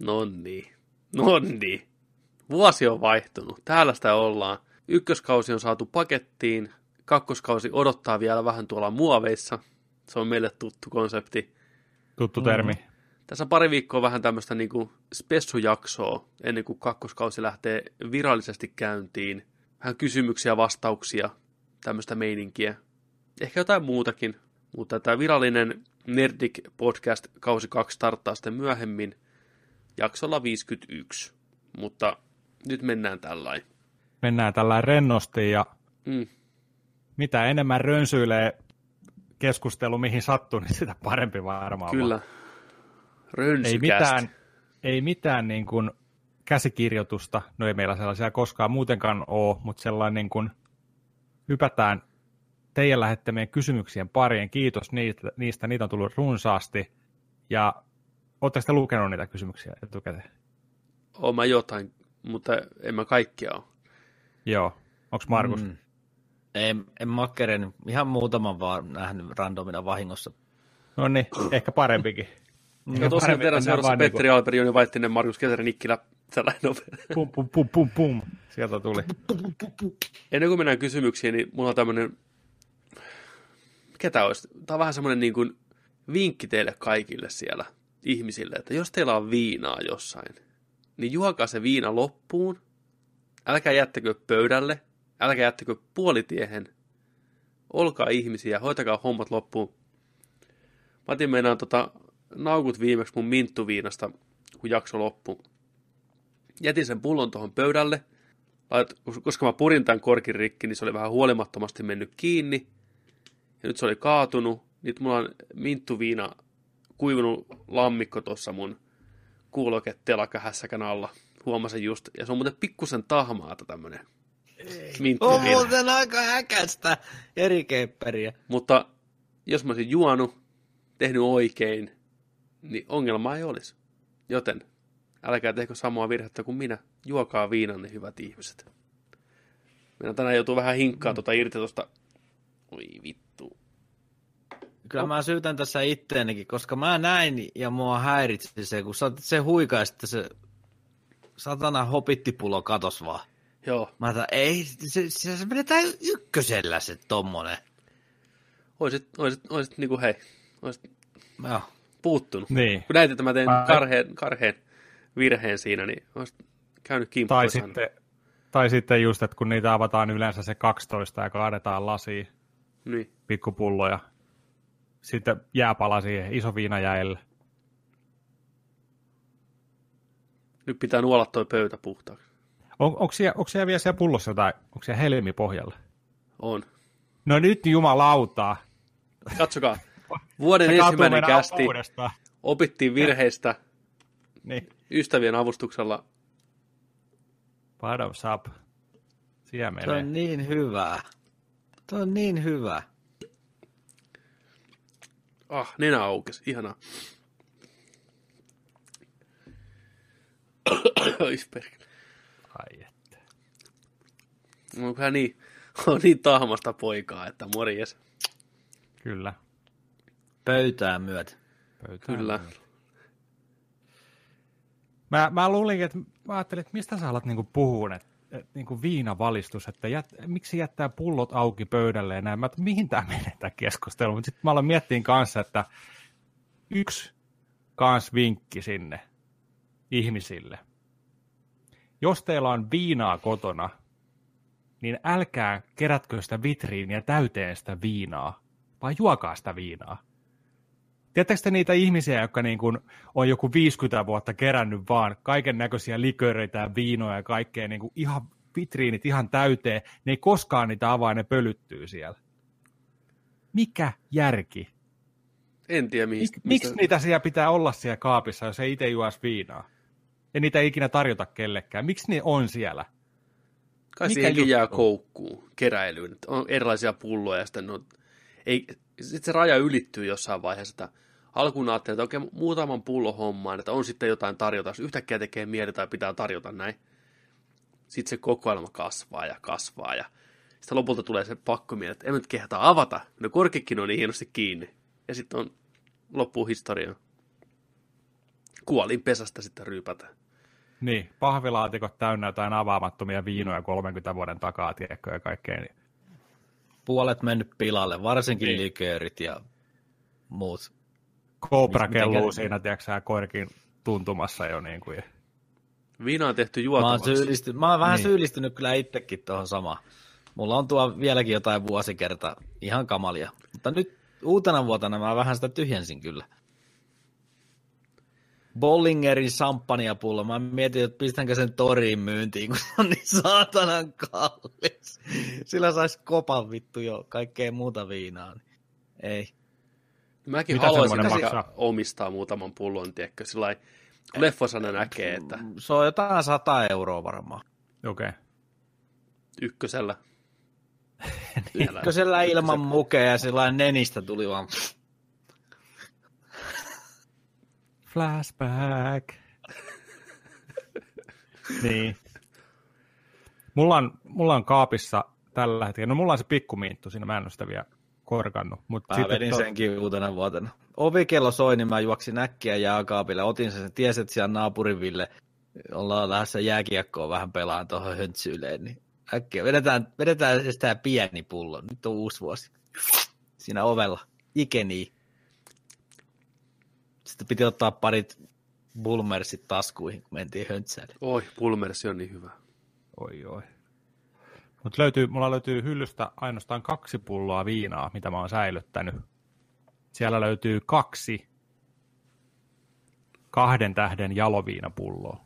Nonni. Nonni. Vuosi on vaihtunut. Täällä sitä ollaan. Ykköskausi on saatu pakettiin. Kakkoskausi odottaa vielä vähän tuolla muoveissa. Se on meille tuttu konsepti. Tuttu termi. Mm. Tässä pari viikkoa vähän tämmöistä niin spessujaksoa ennen kuin kakkoskausi lähtee virallisesti käyntiin. Vähän kysymyksiä, vastauksia, tämmöistä meininkiä. Ehkä jotain muutakin, mutta tämä virallinen Nerdik Podcast kausi 2 starttaa sitten myöhemmin jaksolla 51. Mutta nyt mennään tällainen. Mennään tällainen rennosti ja Mm. mitä enemmän rönsyilee keskustelu mihin sattuu, niin sitä parempi varmaan. Kyllä. vaan. Rönsykästä. Ei mitään, ei mitään niin kuin käsikirjoitusta, no ei meillä sellaisia koskaan muutenkaan ole, mutta sellainen niin kuin hypätään teidän lähettämien kysymyksien pariin. Kiitos niistä, niistä, niitä on tullut runsaasti. Ja oletteko te lukenut niitä kysymyksiä etukäteen? Oon mä jotain, mutta en mä kaikkia ole. Joo. Onko Markus? Mm. En, en makkeren, ihan muutaman vaan nähnyt randomina vahingossa. No niin, ehkä parempikin. Ja tosiaan teidän seurassa vaan Petteri niinku- Alperi, Joni Vaittinen, Markus Kesänen, Nikkilä, sellainen nopea. Pum, pum, pum, pum, pum. Sieltä tuli. Ennen kuin mennään kysymyksiin, niin mulla on tämmöinen, mikä tää olisi? Tää on vähän semmoinen niin kuin vinkki teille kaikille siellä ihmisille, että jos teillä on viinaa jossain, niin juokaa se viina loppuun, älkää jättäkö pöydälle, älkää jättäkö puolitiehen, olkaa ihmisiä, hoitakaa hommat loppuun. Mä otin meinaan tota, naukut viimeksi mun minttuviinasta, kun jakso loppui. Jätin sen pullon tuohon pöydälle, koska mä purin tämän korkin rikki, niin se oli vähän huolimattomasti mennyt kiinni. Ja nyt se oli kaatunut. Nyt mulla on minttuviina kuivunut lammikko tuossa mun kuuloketelakahässäkän alla. Huomasin just. Ja se on muuten pikkusen tahmaata tämmönen On muuten aika häkästä eri keipperiä. Mutta jos mä olisin juonut, tehnyt oikein, niin ongelma ei olisi. Joten älkää tehkö samaa virhettä kuin minä. Juokaa viinanne, hyvät ihmiset. Minä tänään joutuu vähän hinkkaa tuota irti tuosta. Oi vittu. Kyllä mä syytän tässä itteenikin, koska mä näin ja mua häiritsi se, kun sä- se huikaa, että se satana hopittipulo katos vaan. Joo, Mä ajattelin, ei, se, se, se menetään ykkösellä se tommonen. oisit, oisit, oisit niinku hei, oisit Joo. puuttunut. Niin. Kun näit, että mä tein Mä- karheen, karheen virheen siinä, niin oisit käynyt kimppuun. Tai sitten, tai sitten just, että kun niitä avataan yleensä se 12 ja kaadetaan lasiin, Niin. pikkupulloja, sitten jääpala siihen, iso viina jäille. Nyt pitää nuolla toi pöytä puhtaaksi. On, onko, siellä, onko siellä vielä siellä pullossa jotain, onko siellä helmi pohjalla? On. No nyt jumalautaa. Katsokaa. Vuoden Se ensimmäinen kästi. uudestaan. Opittiin virheistä Niin. ystävien avustuksella. Bottoms up. Siellä Se menee. on niin hyvää. Se on niin hyvä. Ah, nenä aukesi. Ihanaa. Perkele. Ai että. On kyllä niin, on niin tahmasta poikaa, että morjes. Kyllä. Pöytään myötä. Pöytään Kyllä. myöden. Mä, mä luulin, että mä ajattelin, että mistä sä alat niinku puhua, että, että niinku viinavalistus, että jät, miksi jättää pullot auki pöydälle ja näin. Mä, että mihin tämä menee tämä keskustelu, mutta sitten mä aloin miettiin kanssa, että yksi kans vinkki sinne ihmisille. Jos teillä on viinaa kotona, niin älkää kerätkö sitä vitriiniä täyteen sitä viinaa, vaan juokaa sitä viinaa. Tiedättekö te niitä ihmisiä, jotka niin kuin on joku 50 vuotta kerännyt vaan kaiken näköisiä liköreitä ja viinoja ja kaikkea niin kuin ihan vitriinit ihan täyteen, ne ei koskaan niitä avaa, ne pölyttyy siellä. Mikä järki? En tiedä, mihin, Mik, miksi niitä siellä pitää olla siellä kaapissa, jos ei itse juos viinaa? Ja niitä ei ikinä tarjota kellekään. Miksi ne on siellä? Kai mikä jää koukkuun, keräilyyn. On erilaisia pulloja ja sitten on, ei, sit se raja ylittyy jossain vaiheessa, että alkuun ajattelin, että okei, muutaman pullon hommaan, että on sitten jotain tarjota. Jos yhtäkkiä tekee mieli tai pitää tarjota näin, sitten se kokoelma kasvaa ja kasvaa ja sitten lopulta tulee se pakkomieli, että en nyt kehtaa avata. No korkikin on niin hienosti kiinni. Ja sitten on loppuu historia. kuolin pesästä sitten ryypätä. Niin, pahvilaatikot täynnä jotain avaamattomia viinoja 30 vuoden takaa, tiedätkö, ja kaikkea. Niin. Puolet mennyt pilalle, varsinkin Niin. liköörit ja muut. Cobra kelluu siinä, tiedätkö sä, koirkin tuntumassa jo niin kuin. Viina on tehty Mä oon, juotavaksi. syyllisty, mä oon vähän Niin. syyllistynyt kyllä itsekin tuohon samaan. Mulla on tuo vieläkin jotain vuosikerta ihan kamalia. Mutta nyt uutena vuotena mä vähän sitä tyhjensin kyllä. Bollingerin samppaniapullo. Mä mietin, että pistänkö sen toriin myyntiin, kun se on niin saatanan kallis. Sillä saisi kopan vittu jo kaikkea muuta viinaa. Ei. Mäkin Mitä haluaisin maksaa? omistaa muutaman pullon, tiedätkö, sillä leffosana näkee, että Se on jotain 100 euroa varmaan. Okei. Okay. ykkösellä. Ykkösellä ilman mukea ja sillä nenistä tuli vaan... Flashback. niin. Mulla on, mulla on kaapissa tällä hetkellä, no mulla on se pikkumiinttu siinä, mä en ole sitä vielä korkannut. Mutta Mä vedin senkin uutena vuotena. Ovikello soi, niin mä juoksin äkkiä jääkaapille. Otin sen, tiesin, että siellä naapuriville ollaan lähdössä jääkiekkoa vähän pelaan tuohon höntsyyleen. Niin äkkiä vedetään, vedetään tää pieni pullo. Nyt on uusi vuosi. Siinä ovella. Ikeni. Sitten piti ottaa parit bulmersit taskuihin, kun mentiin höntsäille. Oi, pulmersi on niin hyvä. Oi, oi. Mut löytyy, mulla löytyy hyllystä ainoastaan kaksi pulloa viinaa, mitä mä oon säilyttänyt. Siellä löytyy kaksi kahden tähden jaloviinapulloa.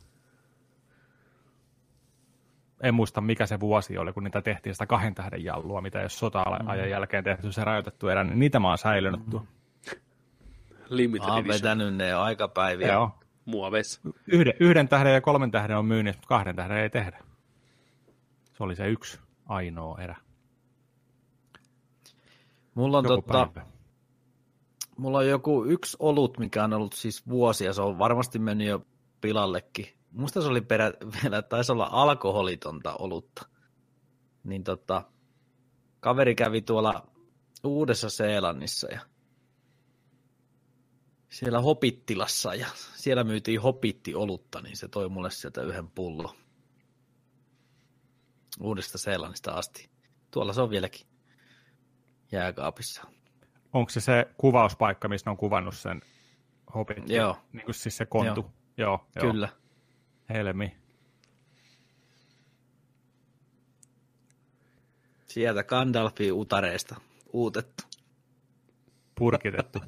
En muista, mikä se vuosi oli, kun niitä tehtiin sitä kahden tähden jallua, mitä jos sota-ajan jälkeen tehty se rajoitettu erä, niin niitä mä oon säilynyt tuo. Limited Mä oon edition. vetänyt ne jo aikapäiviä. Joo. Muoveissa. Yhden, yhden tähden ja kolmen tähden on myynnissä, mutta kahden tähden ei tehdä. Se oli se yksi ainoa erä. Mulla on Joku totta, päivä. Mulla on joku yksi olut, mikä on ollut siis vuosia, se on varmasti mennyt jo pilallekin. Musta se oli perä, vielä, taisi olla alkoholitonta olutta. Niin tota, kaveri kävi tuolla Uudessa Seelannissa ja siellä Hopittilassa ja siellä myytiin Hopitti-olutta, niin se toi mulle sieltä yhden pullon. Uudesta Seelannista asti. Tuolla se on vieläkin jääkaapissa. Onko se se kuvauspaikka, missä ne on kuvannut sen Hobbitin? Joo. Niin kuin siis se kontu. Joo. Joo, joo. Kyllä. Helmi. Sieltä Gandalfin utareesta uutettu. Purkitettu.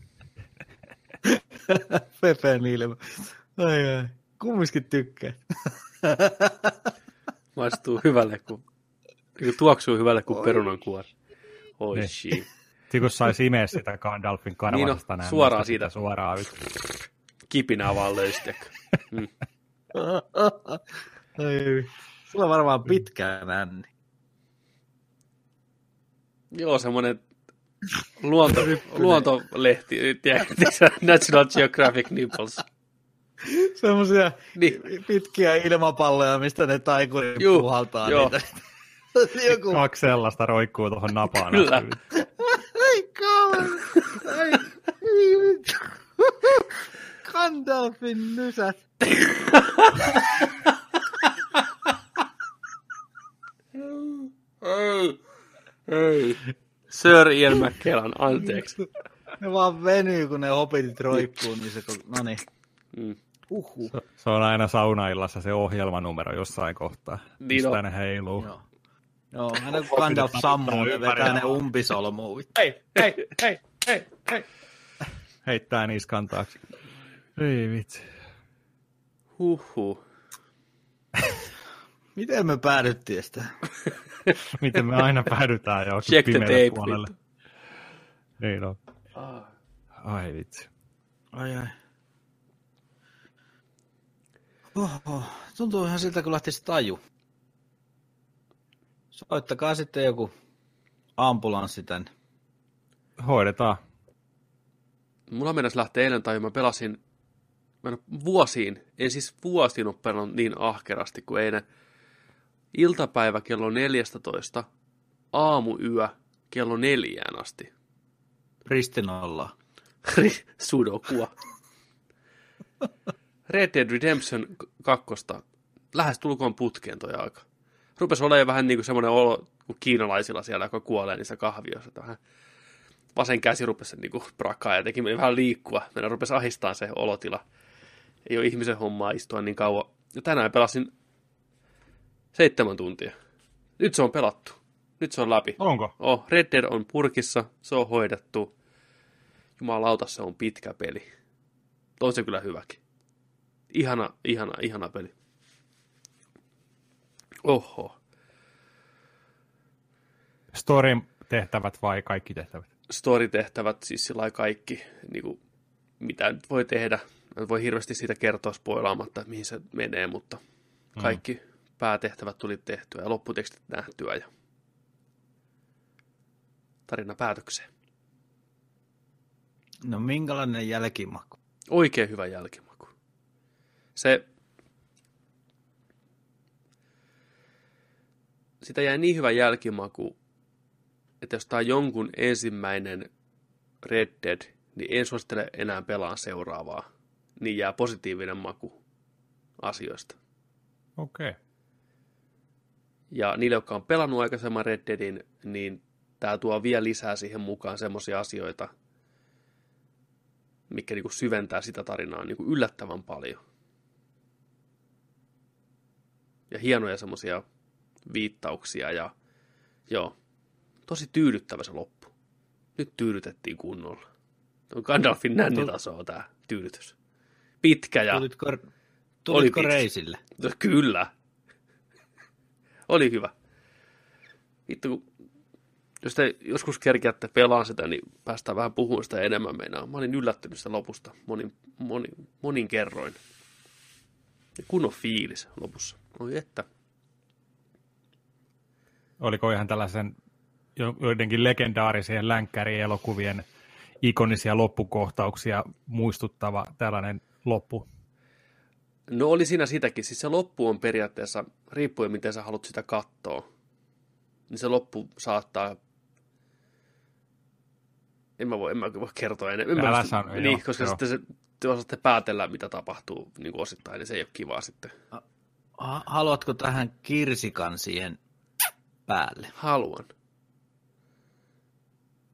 Pepen ilma. Ai ai. Kumminkin tykkää. Maistuu hyvälle, kun niin kuin tuoksuu hyvälle kuin perunankuori. Oi Niin. shit. Sitten kun saisi imeä sitä Gandalfin karvasesta Niin no, näin, suoraan siitä. Suoraan yksi. Kipinää vaan löystiäkö. Mm. Ai. Sulla on varmaan pitkään änni. Joo, semmoinen luonto, luontolehti, tiedätkö, National Geographic Nipples. Semmoisia Niin, pitkiä ilmapalloja, mistä ne taikurit Juu, puhaltaa joo. niitä. Joku Kaksi sellaista roikkuu tuohon napaan. Kyllä. Ai kauan. Gandalfin nysät. ei, ei. Sir Ian McKellan, anteeksi. Ne vaan venyy, kun ne hopitit roikkuu, niin se... No niin. Mm. Uhu. Se- Se on aina saunaillassa se ohjelmanumero jossain kohtaa. Niin Mistä on. ne heiluu. Joo. Joo, aina kun Gandalf sammuu, ne vetää ne umpisolmuun. Hei, hei, hei, hei, hei. Heittää niskan taakse. Ei vitsi. Huhhuh. Miten me päädyttiin sitä? Miten me aina päädytään jo Check pimeälle puolelle. vittu. Niin on. Ah. Ai vitsi. Ai ai. Oho, tuntuu ihan siltä, kun lähtisi taju. Soittakaa sitten joku ambulanssi tänne. Hoidetaan. Mulla mennäisi lähteä eilen tai mä pelasin mä en vuosiin, en siis vuosiin ole pelannut niin ahkerasti kuin eilen. Iltapäivä kello 14, aamuyö kello neljään asti. Ristinollaan. Sudokua. Red Dead Redemption 2 lähes tulkoon putkeen toi aika. Rupesi olemaan vähän niin kuin semmoinen olo, kun kiinalaisilla siellä, joka kuolee niissä kahvioissa. Vähän vasen käsi rupesi niin kuin prakaa ja teki vähän liikkua. Meidän rupesi ahistaa se olotila. Ei ole ihmisen hommaa istua niin kauan. Ja tänään pelasin seitsemän tuntia. Nyt se on pelattu. Nyt se on läpi. Onko? Oh, Red Dead on purkissa, se on hoidettu. Jumalauta, se on pitkä peli. On se kyllä hyväkin. Ihana, ihana, ihana peli. Oho. Storyn tehtävät vai kaikki tehtävät? Story-tehtävät, siis sillä kaikki, niin kuin, mitä nyt voi tehdä. En voi hirveästi siitä kertoa spoilaamatta, mihin se menee, mutta kaikki mm. Päätehtävät tuli tehtyä ja lopputekstit nähtyä ja tarina päätökseen. No minkälainen jälkimaku? Oikein hyvä jälkimaku. Se, sitä jäi niin hyvä jälkimaku, että jos tämä on jonkun ensimmäinen Red Dead, niin en suosittele enää pelaa seuraavaa. Niin jää positiivinen maku asioista. Okei. Okay. Ja niille, jotka on pelannut aikaisemman Red Deadin, niin tämä tuo vielä lisää siihen mukaan semmoisia asioita, mikä niinku syventää sitä tarinaa niinku yllättävän paljon. Ja hienoja semmoisia viittauksia ja joo, tosi tyydyttävä se loppu. Nyt tyydytettiin kunnolla. On Gandalfin nännitasoa tämä tyydytys. Pitkä ja... Tulitko, tulitko pitkä. reisille? No, kyllä. Oli hyvä. Vittu, kun jos te joskus kerkeätte pelaan sitä, niin päästään vähän puhumaan sitä enemmän meinaa. Mä olin yllättynyt sitä lopusta monin, monin, monin kerroin. Ja kunnon fiilis lopussa. Oi että. Oliko ihan tällaisen jo- joidenkin legendaarisien länkkärielokuvien ikonisia loppukohtauksia muistuttava tällainen loppu? No oli siinä sitäkin. Siis se loppu on periaatteessa, riippuen miten sä haluat sitä katsoa, niin se loppu saattaa en mä voi, en mä voi kertoa enemmän. En mä Älä pysty- sano, niin, joo, koska joo. sitten se, te osaatte päätellä, mitä tapahtuu niin kuin osittain, niin se ei ole kivaa sitten. Ha- Haluatko tähän kirsikan siihen päälle? Haluan.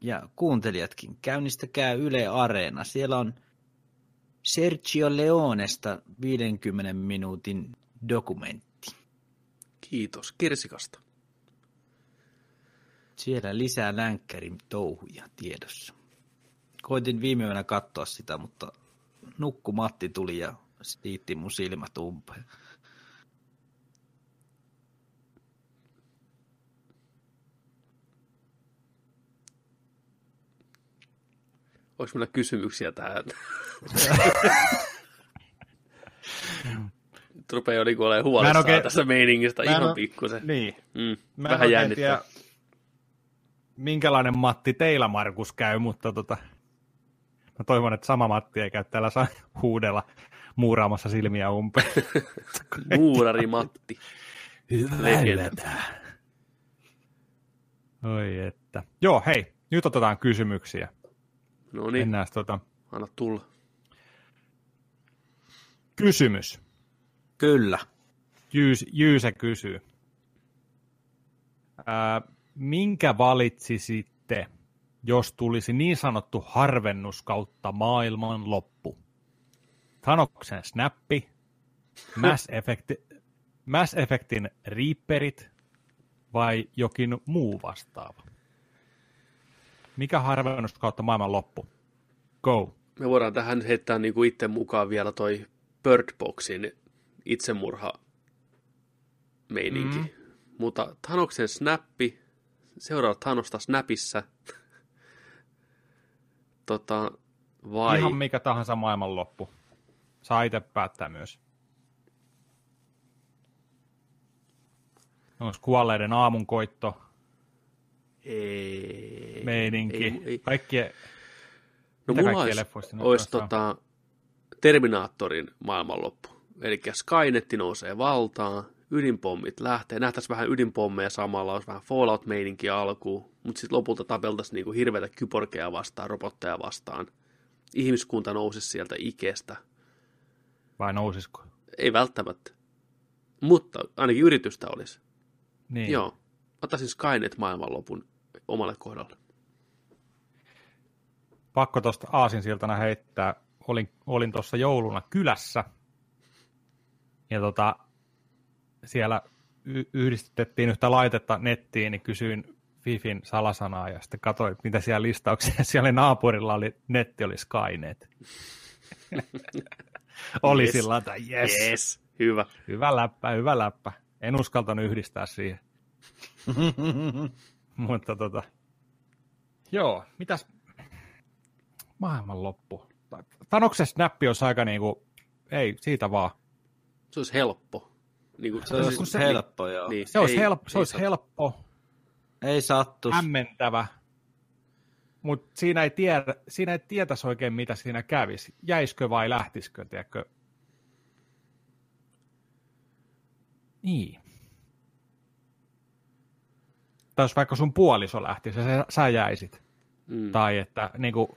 Ja kuuntelijatkin, käynnistäkää Yle Areena. Siellä on Sergio Leonesta 50 minuutin dokumentti. Kiitos Kirsikasta. Siellä lisää länkkärin touhuja tiedossa. Koitin viime yönä katsoa sitä, mutta nukku Matti tuli ja siitti mun silmät umpeen. Onko meillä kysymyksiä tähän? Rupeaa jo niinku olemaan huolissaan oikein- tästä meiningistä ihan oo- pikkusen. Niin. Mm, Mä vähän jännittää. tiedä, minkälainen Matti teillä, Markus, käy, mutta tota, mä toivon, että sama Matti ei käy täällä sa- huudella muuraamassa silmiä umpeen. Muurari Matti. Legenda. Oi että. Joo, hei, nyt otetaan kysymyksiä. No niin, Mennään tota. anna tulla. Kysymys. Kyllä. Jyys, Jyysä kysyy. Ää, minkä valitsisitte, jos tulisi niin sanottu harvennus kautta maailman loppu? Thanoksen snappi, Mass, Effect, Mass Effectin Reaperit vai jokin muu vastaava? Mikä harvennus kautta maailman loppu? Go. Me voidaan tähän heittää niinku itse mukaan vielä toi Bird Boxin itsemurha meininki. Mm. Mutta Thanoksen snappi, seuraa Thanosta snapissa. tota, vai... Ihan mikä tahansa maailman loppu. Saa itse päättää myös. Onko kuolleiden aamunkoitto, Ei, meininki, Ei, ei. No mitä mulla kaikkia olisi, olisi tota, Terminaattorin maailmanloppu. Eli Skynetti nousee valtaan, ydinpommit lähtee, nähtäisiin vähän ydinpommeja samalla, olisi vähän Fallout-meininki alkuun, mutta sitten lopulta tapeltaisiin niinku hirveätä kyborgeja vastaan, robotteja vastaan. Ihmiskunta nousisi sieltä ikestä. vai nousisiko? Ei välttämättä. Mutta ainakin yritystä olisi. Niin. Joo. Ottaisin Skynet maailmanlopun omalle kohdalle. Pakko tuosta aasinsiltana heittää. Olin, olin tuossa jouluna kylässä. Ja tota, siellä y- yhdistettiin yhtä laitetta nettiin, niin kysyin Fifin salasanaa ja sitten katsoin, mitä siellä listauksia. Siellä oli naapurilla oli, netti oli Skynet. oli Yes. sillä että yes. Yes. Hyvä. Hyvä läppä, hyvä läppä. En uskaltanut yhdistää siihen. Mutta tota, joo, mitäs maailmanloppu? Tanoksen snappi olisi aika niinku, ei, siitä vaan. Se olisi helppo. Niin kuin, Se olisi kun se- helppo, joo. niin, Se olisi, ei- helppo, se ei olisi helppo, Ei sattus. hämmentävä, mutta siinä ei, tiedä, siinä ei tietäisi oikein, mitä siinä kävisi. Jäisikö vai lähtisikö, tiedätkö? Niin. Tai jos vaikka sun puoliso lähtisi ja sä, sä jäisit. Mm. Tai että niin kuin,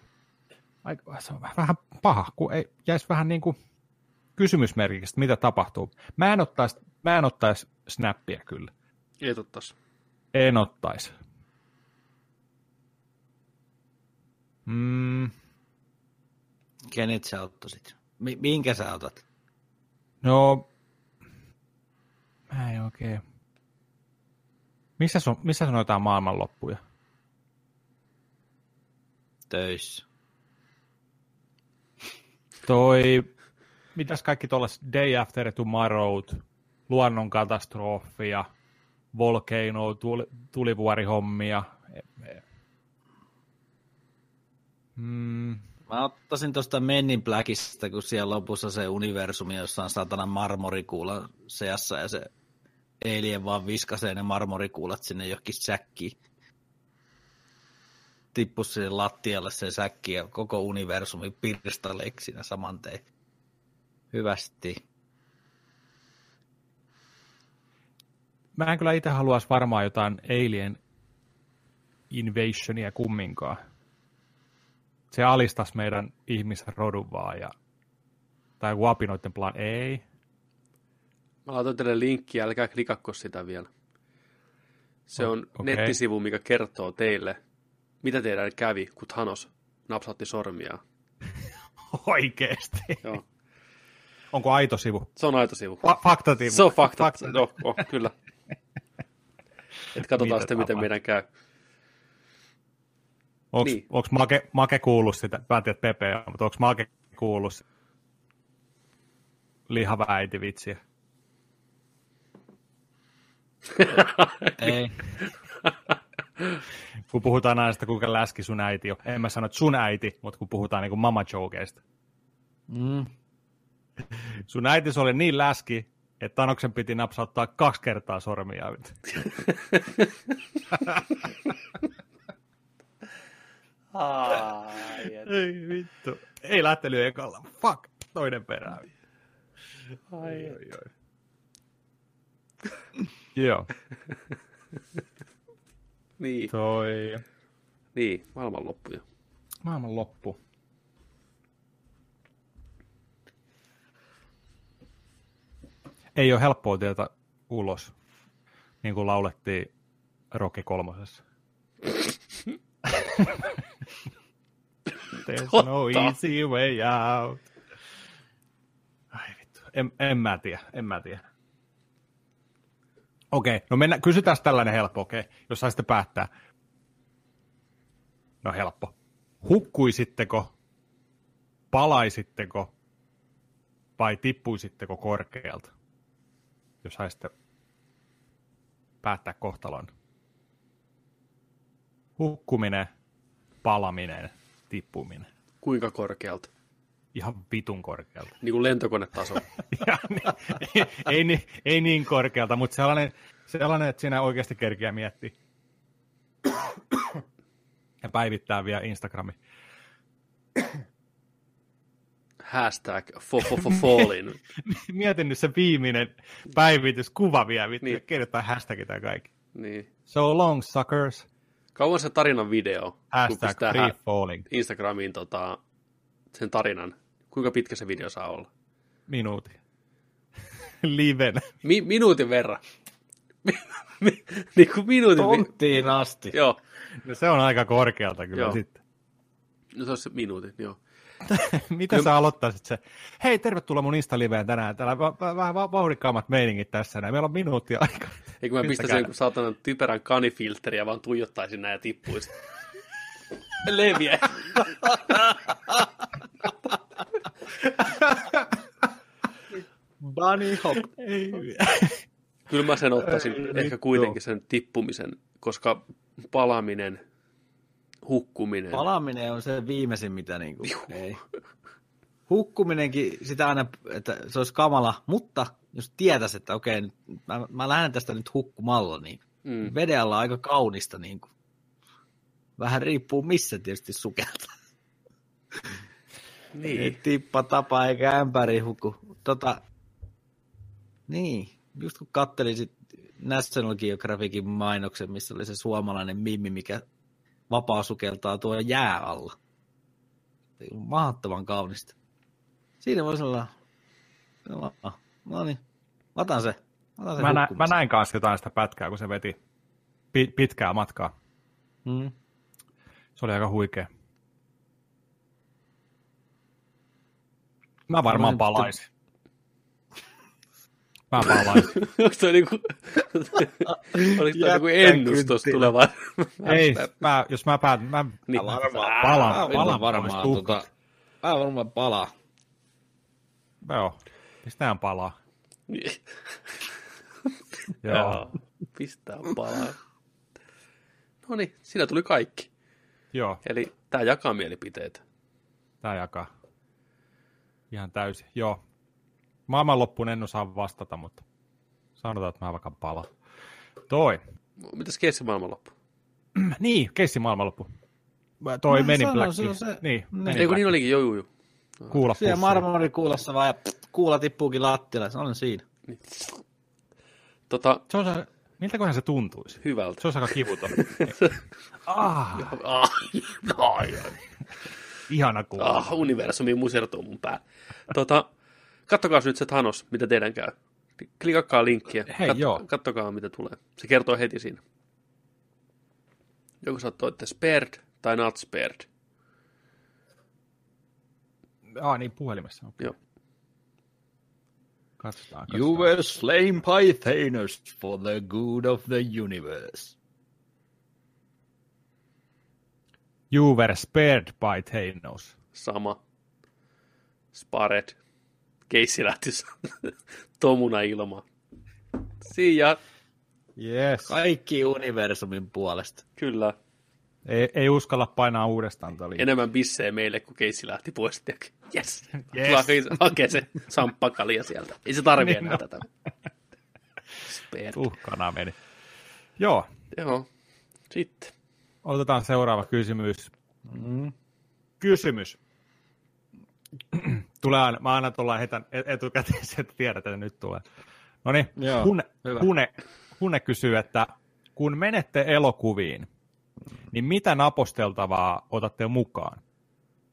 aika- se on vähän- vähän paha, kun ei, jäisi vähän niin kuin kysymysmerkiksi, mitä tapahtuu. Mä en ottaisi, mä en ottaisi snappia kyllä. Ei tottas. En ottaisi. Mm, Kenet sä ottaisit? Mi- minkä sä otat? no, mä en oikein. Missä, on, missä sanotaan maailmanloppuja? Töissä. Toi, mitäs kaikki tuollaiset Day After Tomorrow, luonnonkatastrofia, volcano, tuli, tulivuorihommia. Mm, Mä ottaisin tuosta Men in Blackista, kun siellä lopussa se universumi, jossa on satana marmorikuulan seassa ja se alien vaan viskasee ne marmorikuulat sinne johonkin säkkiin. Tippu sinne lattialle se säkki ja koko universumi pirstaleiksi siinä saman tein. Hyvästi. Mä en kyllä itse haluaisi varmaan jotain Alien Invasionia kumminkaan. Se alistaisi meidän ihmisrodun vaan ja tai joku apinoiden plan. Ei. Mä laitan teille linkkiä, älkää klikakko sitä vielä. Se on okei. nettisivu, mikä kertoo teille, mitä teidän kävi, kun Thanos napsautti sormia. Oikeesti. Joo. Onko aito sivu? Se on aito sivu. Fa- faktativu. Se on fakta. Fakta. No, oh, kyllä. Et katsotaan Mitä sitten, miten meidän käy. Onko Niin. Make, Make kuullut sitä? Mä en tiedä Pepe on, mutta onko Make kuullut sitä lihava äiti vitsiä? Ei. Kun puhutaan aina sitä, kuinka läski sun äiti on. En mä sano, että sun äiti, mutta kun puhutaan niin kuin mama jokeista. Mm. Sun äiti oli niin läski, että Tanoksen piti napsauttaa kaksi kertaa sormia. Ei vittu. Ei lähtenyt ekalla. Fuck. Toinen perään. Ai, ai, ai. Joo. Niin, Toi niin, maailmanloppuja. maailman loppu. Ei ole helppoa tietä ulos, niin kuin laulettiin Rocky kolmosessa. There's no Totta. easy way out. Ai vittu, en, en mä tiedä, en mä tiedä. Okei, no mennään, kysytään tällainen helppo, okei, jos saisitte päättää. No helppo. Hukkuisitteko, palaisitteko vai tippuisitteko korkealta, jos saisitte päättää kohtalon? Hukkuminen, palaminen, tippuminen. Kuinka korkealta? Ihan vitun korkealta. Niin kuin lentokonetaso. Ja niin, ei, ei, niin, ei niin korkealta, mutta sellainen, sellainen, että siinä oikeasti kerkeä miettiä. Ja päivittää vielä Instagrami. Hashtag fo, fo, fo, fallin. Mietin nyt se viimeinen päivityskuva vielä, vittu, Niin. niin. kirjoittaa hashtagit ja kaikki. Niin. So long, suckers. Kauan se tarinan video, kun Hashtag pistää free falling. Instagramiin tota, sen tarinan. Kuinka pitkä se video saa olla? minuutin. Liven. Mi- minuutin verran. niin kuin minuutin. Tonttiin asti. Joo, No se on aika korkealta kyllä Joo. sitten. no se on se minuutin, joo. Mitä sä aloittaisit se? Hei, tervetuloa mun Insta-liveen tänään. Täällä va- vähän va- vauhdikkaammat meiningit tässä. Näin. Meillä on minuutti aikaa. Eikö mä pistäisin jonkun saatanan typerän kanifiltteriä ja vaan tuijottaisin näin ja tippuisin. Leviä. Bunny hop. Ei. Kyllä mä sen ottaisin Ei, ehkä vittu. kuitenkin sen tippumisen, koska palaminen, hukkuminen. Palaaminen on se viimeisin, mitä niinku, ei. Hukkuminenkin, sitä aina, että se olisi kamala, mutta jos tietäisi, että okei, nyt, mä, mä lähden tästä nyt hukkumalla, niin mm. veden alla on aika kaunista. Niin kuin. Vähän riippuu missä tietysti sukeltaa. Ei Niin. tippa tapa eikä ämpäri huku. Tota, niin, just kun kattelin sit National Geographicin mainoksen, missä oli se suomalainen mimmi, mikä vapaa sukeltaa tuo jää alla. Mahdottoman kaunista. Siinä voisi olla... No niin, mä otan se. Mä, otan sen Mä, nä, mä näin kanssa jotain sitä pätkää, kun se veti pi- pitkää matkaa. Mm. Se oli aika huikea. Mä varmaan palaisin. Mä palaisin. Onko toi niinku, oliko toi niinku ennustus tulevaan? Ei, mä, jos mä päätän, mä Niin. palaan, palaan, Palaan palaan varmaan. Tota, mä varmaan palaa. Joo, pistetään palaa. Joo. Pistää palaa. No niin, siinä tuli kaikki. Joo, Eli tämä jakaa mielipiteitä. tää jakaa. Ihan täysin, joo. Maailmanloppuun en osaa vastata, mutta sanotaan, että mä vaikka palaan. Toi. Mitäs keissi maailmanloppu? Niin, keissi maailmanloppu. Mä- Toi Mä meni Black. se on se- Niin, Niin. meni Ei kun Black. niin olikin, joo, joo, joo. Kuula Siellä marmorikuulassa vaan ja kuula tippuukin lattialle. Se on siinä. Tota, Se on se, miltäköhän se tuntuisi? hyvältä. Se olisi aika kivuton. ah, Ah, ihana kuulla. ah, universumi musertuu mun pää. Tota, kattokaa nyt se Thanos, mitä teidän käy. Klikakkaa linkkiä. Hei, joo. Kattokaa, mitä tulee. Se kertoo heti siinä. Joko sä toitte spared tai not spared. Ah, niin, puhelimessa. Okay. Joo. Katsotaan, katsotaan. You were slain by Thanos for the good of the universe. You were spared by Thanos. Sama. Spared. Keissi lähti tomuna ilmaan. Siinä, Yes. Kaikki universumin puolesta. kyllä. Ei, ei uskalla painaa uudestaan. Tää oli. Enemmän bissejä meille, kun keissi lähti pois. Yes. Yes. yes. Hakee se samppakalia sieltä. Ei se tarvi Niin enää no. tätä. Spared. Uhkana meni. Joo, Joo. Sitten. otetaan seuraava kysymys. Mm. Kysymys. Tulee aina, mä aina tuolla hetän et- etukäteen, että tiedät, että nyt tulee. No niin, Hune, hyvä. Hune, Hune kysyy, että kun menette elokuviin, niin mitä naposteltavaa otatte mukaan?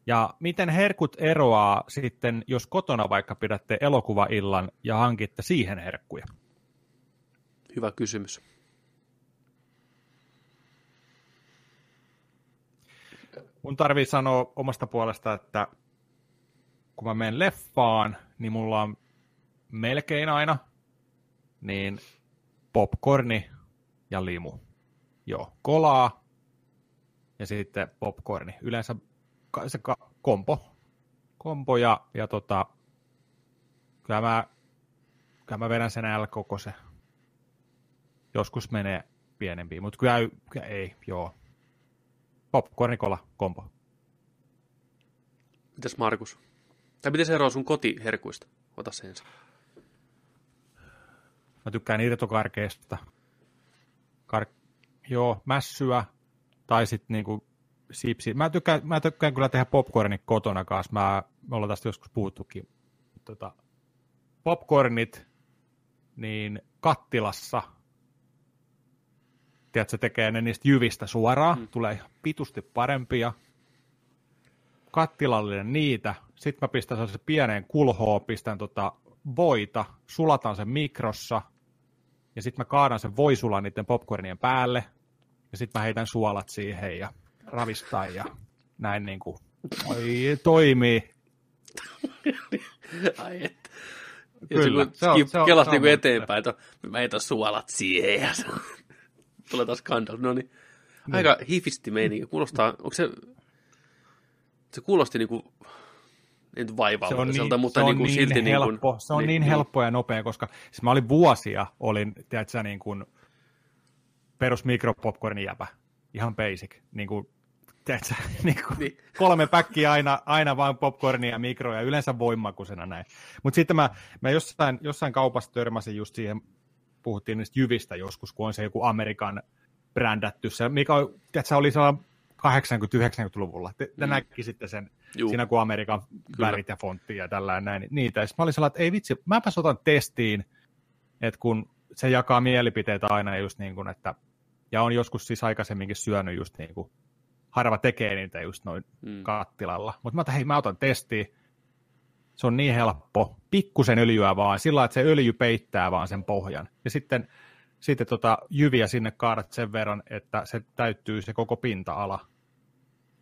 Ja miten herkut eroaa sitten, jos kotona vaikka pidätte elokuvaillan ja hankitte siihen herkkuja? Hyvä kysymys. Mun tarvii sanoa omasta puolesta, että kun mä menen leffaan, niin mulla on melkein aina niin popcorni ja limu. Joo, kolaa ja sitten popcorni. Yleensä se kompo, kompo ja, ja tota, kyllä mä, kyllä mä vedän sen L-kokoisen. Joskus menee pienempiin, mutta kyllä, kyllä ei, joo. Popcorni, kola, kompo. Mitäs Markus? Tai miten se eroaa sun kotiherkuista? Ota se ensin. Mä tykkään irtokarkeista. Kar- joo, mässyä. Tai sitten niinku sipsi. Mä tykkään, mä tykkään kyllä tehdä popcornit kotona kanssa. Mä, me ollaan tästä joskus puhuttukin. Tota, popcornit, niin kattilassa. Tiedätkö, tekee ne niistä jyvistä suoraan. Mm. Tulee pitusti parempia. Kattilallinen niitä, sitten mä pistän sellaisen pieneen kulhoon, pistän tota voita, sulatan sen mikrossa, ja sitten mä kaadan sen voisulan niiden popcornien päälle, ja sitten mä heitän suolat siihen ja ravistan ja näin niin kuin Oi, toimii. Ai et. Ja Kyllä, se, on, se on, kelas se on, niin eteenpäin, että mä heitän suolat siihen ja tulee taas Gandalf. No niin, niin. aika hifisti meininki. Kuulostaa, onko se, se kuulosti niin kuin, ei vaivalliselta, niin, mutta se on niin, niin silti helppo, niin kuin, Se on niin, niin, niin helppo ja nopea, koska siis mä olin vuosia, olin, tiedätkö, niin kuin perus mikropopcornin jäpä, ihan basic, niin kuin tiedätkö, niin kuin niin. kolme päkkiä aina, aina vaan popcornia ja mikroja, yleensä voimakusena näin. Mutta sitten mä, mä jossain, jossain kaupassa törmäsin just siihen, puhuttiin niistä jyvistä joskus, kun on se joku Amerikan brändätty, se, mikä tiedätkö, oli sellainen 80-90-luvulla. Te, te mm. näkisitte sen Juh. siinä, kun Amerikan Kyllä. värit ja fontti ja tällainen näin. Niitä. Ja mä olin sellainen, että ei vitsi, mäpäs otan testiin, että kun se jakaa mielipiteitä aina just niin kuin, että ja on joskus siis aikaisemminkin syönyt just niin kuin harva tekee niitä just noin mm. kattilalla. Mutta mä otan, hei, mä otan testiin. Se on niin helppo. Pikkusen öljyä vaan, sillä että se öljy peittää vaan sen pohjan. Ja sitten, sitten tota, jyviä sinne kaadat sen verran, että se täyttyy se koko pinta-ala.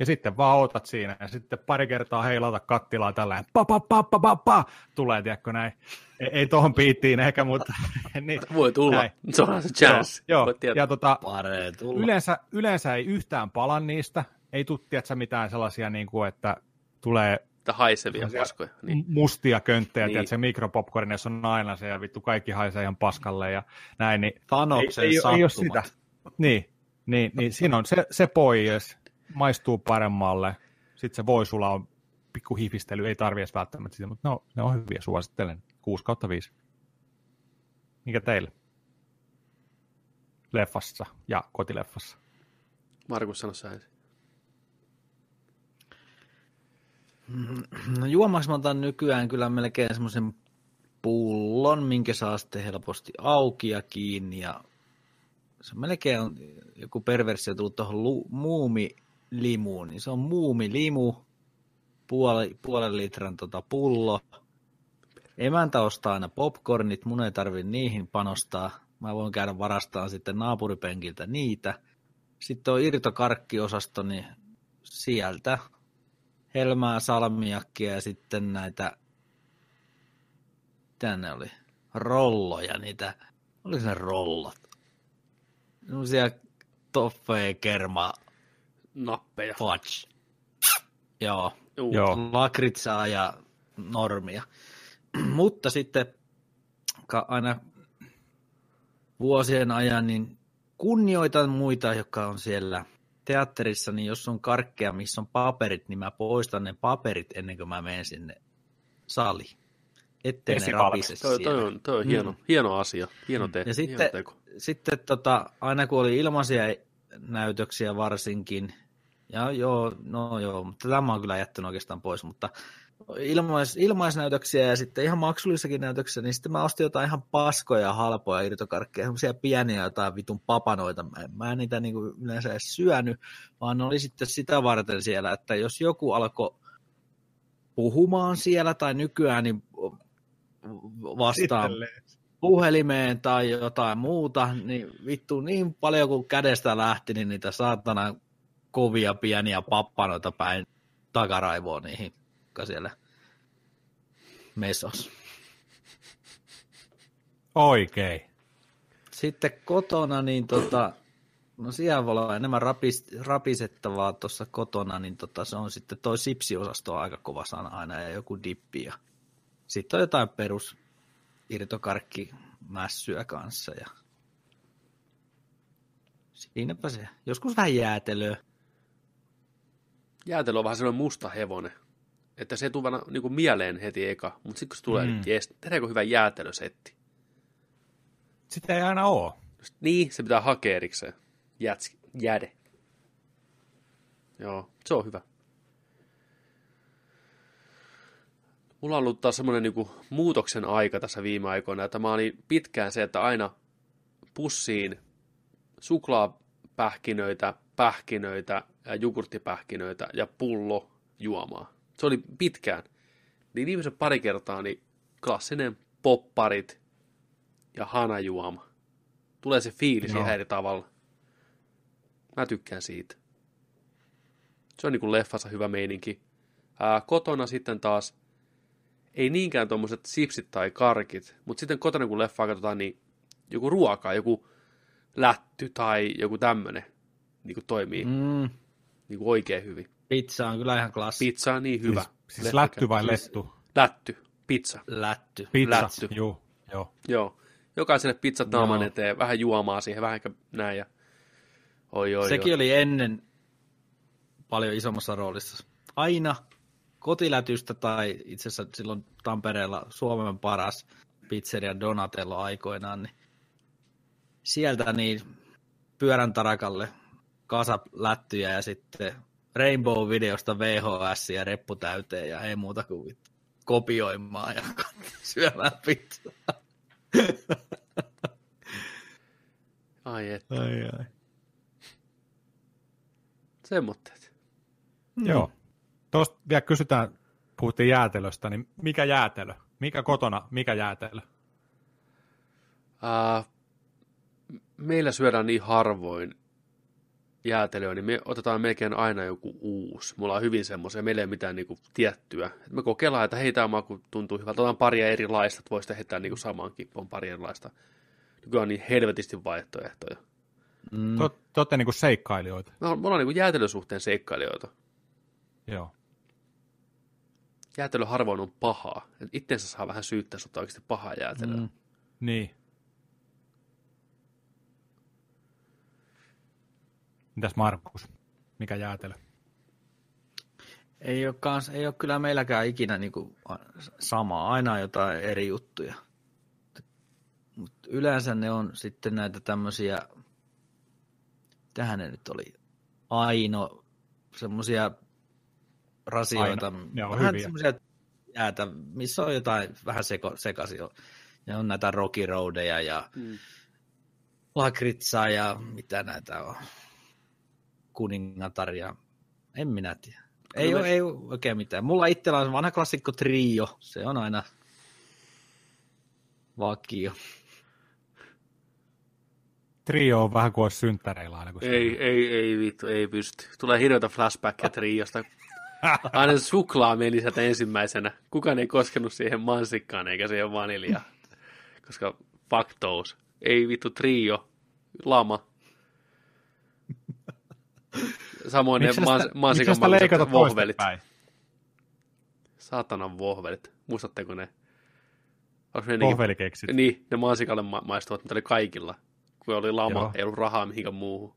Ja sitten vaan otat siinä ja sitten pari kertaa heilata kattilaa tällä pa pa pa pa pa pa tulee, tiedätkö näin. Ei, ei tohon piittiin ehkä, mutta... niin, Voi tulla, näin. se on se chance. Joo, joo. ja tota, yleensä, yleensä ei yhtään pala niistä, ei tule, tiedätkö, mitään sellaisia, niin kuin, että tulee että haisevia paskoja. Niin. Mustia könttejä, niin. tiedätkö, mikropopcornissa on aina se, ja vittu kaikki haisee ihan paskalle ja näin. Niin Thanoksen ei, ei, ei, ole sitä. Niin, niin, niin siinä on se, se pois maistuu paremmalle. Sitten se voi sulla on pikku hifistely, ei tarvi edes välttämättä sitä, mutta no, ne on hyviä, suosittelen. 6 kautta 5. Mikä teille? Leffassa ja kotileffassa. Markus, sano sä ensin. No juomaksi mä otan nykyään kyllä melkein semmoisen pullon, minkä saa sitten helposti auki ja kiinni. Ja se melkein on joku perversio tullut tuohon lu- muumi limuun, niin se on muumi limu, puoli, puolen litran tota pullo. Emäntä ostaa aina popcornit, mun ei tarvi niihin panostaa. Mä voin käydä varastaan sitten naapuripenkiltä niitä. Sitten on irtokarkkiosasto, niin sieltä helmää salmiakkia ja sitten näitä, tänne oli, rolloja, niitä, oliko ne rollot? Sellaisia toffeja kermaa nappeja. Fudge. Joo. Joo. Lakritsaa ja normia. Mutta sitten aina vuosien ajan niin kunnioitan muita, jotka on siellä teatterissa, niin jos on karkkeja, missä on paperit, niin mä poistan ne paperit ennen kuin mä menen sinne saliin. Ettei ne rapise toi, toi, on, toi on hieno, mm. hieno asia, hieno, te- ja sitten, hieno teko. Sitten tota, aina kun oli ilmaisia näytöksiä varsinkin. Ja joo, no joo, mutta tämä on kyllä jättänyt oikeastaan pois, mutta ilmais, ilmaisnäytöksiä ja sitten ihan maksullissakin näytöksissä, niin sitten mä ostin jotain ihan paskoja ja halpoja irtokarkkeja, semmoisia pieniä jotain vitun papanoita. Mä, mä en niitä niin kuin yleensä edes syönyt, vaan ne oli sitten sitä varten siellä, että jos joku alkoi puhumaan siellä tai nykyään niin vastaan puhelimeen tai jotain muuta, niin vittu niin paljon kuin kädestä lähti, niin niitä saatana kovia pieniä pappanoita päin takaraivoon niihin, jotka siellä mesos. Oikein. Sitten kotona, niin tota, no siellä voi olla enemmän rapis, rapisettavaa tuossa kotona, niin tota, se on sitten toi sipsiosasto aika kova sana aina ja joku dippi ja sitten on jotain perus irtokarkkimässyä kanssa ja siinäpä se. Joskus vähän jäätelöä. Jäätelö on vähän sellainen musta hevonen. Että se ei tule niin kuin mieleen heti eka, mutta sitten kun se tulee, mm. niin tehdäänkö hyvä jäätelösetti? Sitä ei aina ole. Niin, se pitää hakea erikseen. Jäts, jäde. Joo, se on hyvä. mulla on ollut taas semmoinen niin muutoksen aika tässä viime aikoina, että mä olin pitkään se, että aina pussiin suklaapähkinöitä, pähkinöitä ja jogurttipähkinöitä ja pullo juomaa. Se oli pitkään. Niin viimeisen pari kertaa niin klassinen popparit ja hanajuoma. Tulee se fiilis ihan eri tavalla. Mä tykkään siitä. Se on niin kuin leffassa hyvä meininki. Ää, kotona sitten taas ei niinkään tuommoiset sipsit tai karkit, mutta sitten kotona kun leffaa katsotaan, niin joku ruoka, joku lätty tai joku tämmönen niin kuin toimii mm. Niin kuin oikein hyvin. pizza on kyllä ihan klassi. Pizza on niin hyvä. Siis, siis lätty vai lettu? Lätty, pizza, Lätty. Pizza. lätty. Joo, joo. joo. Jokaiselle pizzat naaman eteen, vähän juomaa siihen, vähän ehkä näin ja oi oi Sekin oi. oli ennen paljon isommassa roolissa. Aina kotilätystä tai itse asiassa silloin Tampereella Suomen paras pizzeria Donatello aikoinaan, niin sieltä niin pyörän tarakalle kasa lättyjä ja sitten Rainbow-videosta VHS ja reppu täyteen ja ei muuta kuin vittu kopioimaan ja syömään pizzaa. Ai et, Ai, ai. semmoitteet. Joo. Tuosta vielä kysytään, puhuttiin jäätelöstä, niin mikä jäätelö? Mikä kotona, mikä jäätelö? Ää, meillä syödään niin harvoin jäätelöä, niin me otetaan melkein aina joku uusi. Mulla on hyvin semmoisia, meillä ei ole mitään niinku tiettyä. Et me kokeillaan, että hei, tämä maku tuntuu hyvältä. Otetaan paria erilaista, että voisi heittää niinku samaan kippoon pari erilaista. Nykyään on niin helvetisti vaihtoehtoja. Mm. Te, te olette niinku seikkailijoita. Me ollaan, me ollaan niinku jäätelön suhteen seikkailijoita. Joo. Jäätelö harvoin on pahaa. Itteensä saa vähän syyttää, jos ottaa oikeasti pahaa jäätelöä. Mm. Niin. Mitäs Markus? Mikä jäätelö? Ei ole, kans, ei ole kyllä meilläkään ikinä niinku samaa, aina jotain eri juttuja. Mut yleensä ne on sitten näitä tämmöisiä, tähän ne nyt oli, Aino, semmoisia rasioita, Aino, ne on vähän hyviä. semmoisia jäätä, missä on jotain vähän seko, sekaisin. Ja on näitä Rocky Roadeja ja Mm. lakritsaa ja mitä näitä on, kuningataria, en minä tiedä. Ei, ole, ei ole oikein mitään. Mulla itsellä on vanha klassikko Trio, se on aina vakio. Trio on vähän kuin olisi synttäreillä aina. Kun se- Ei, ei, ei vittu, ei pysty. Tulee hirveitä flashbackia Triosta. Aina suklaa meni sieltä ensimmäisenä. Kukaan ei koskenut siihen mansikkaan eikä siihen vaniljaa. Koska those. Ei vittu trio, lama. Samoin ne Miksi mans, sitä, mansikan vohvelit. Saatanan vohvelit. Muistatteko ne? Onko ne Vohvelikeksit. Niin, ne mansikalle ma- maistuvat, mitä oli kaikilla. Kun oli lama, Joo. ei ollut rahaa mihinkään muuhun.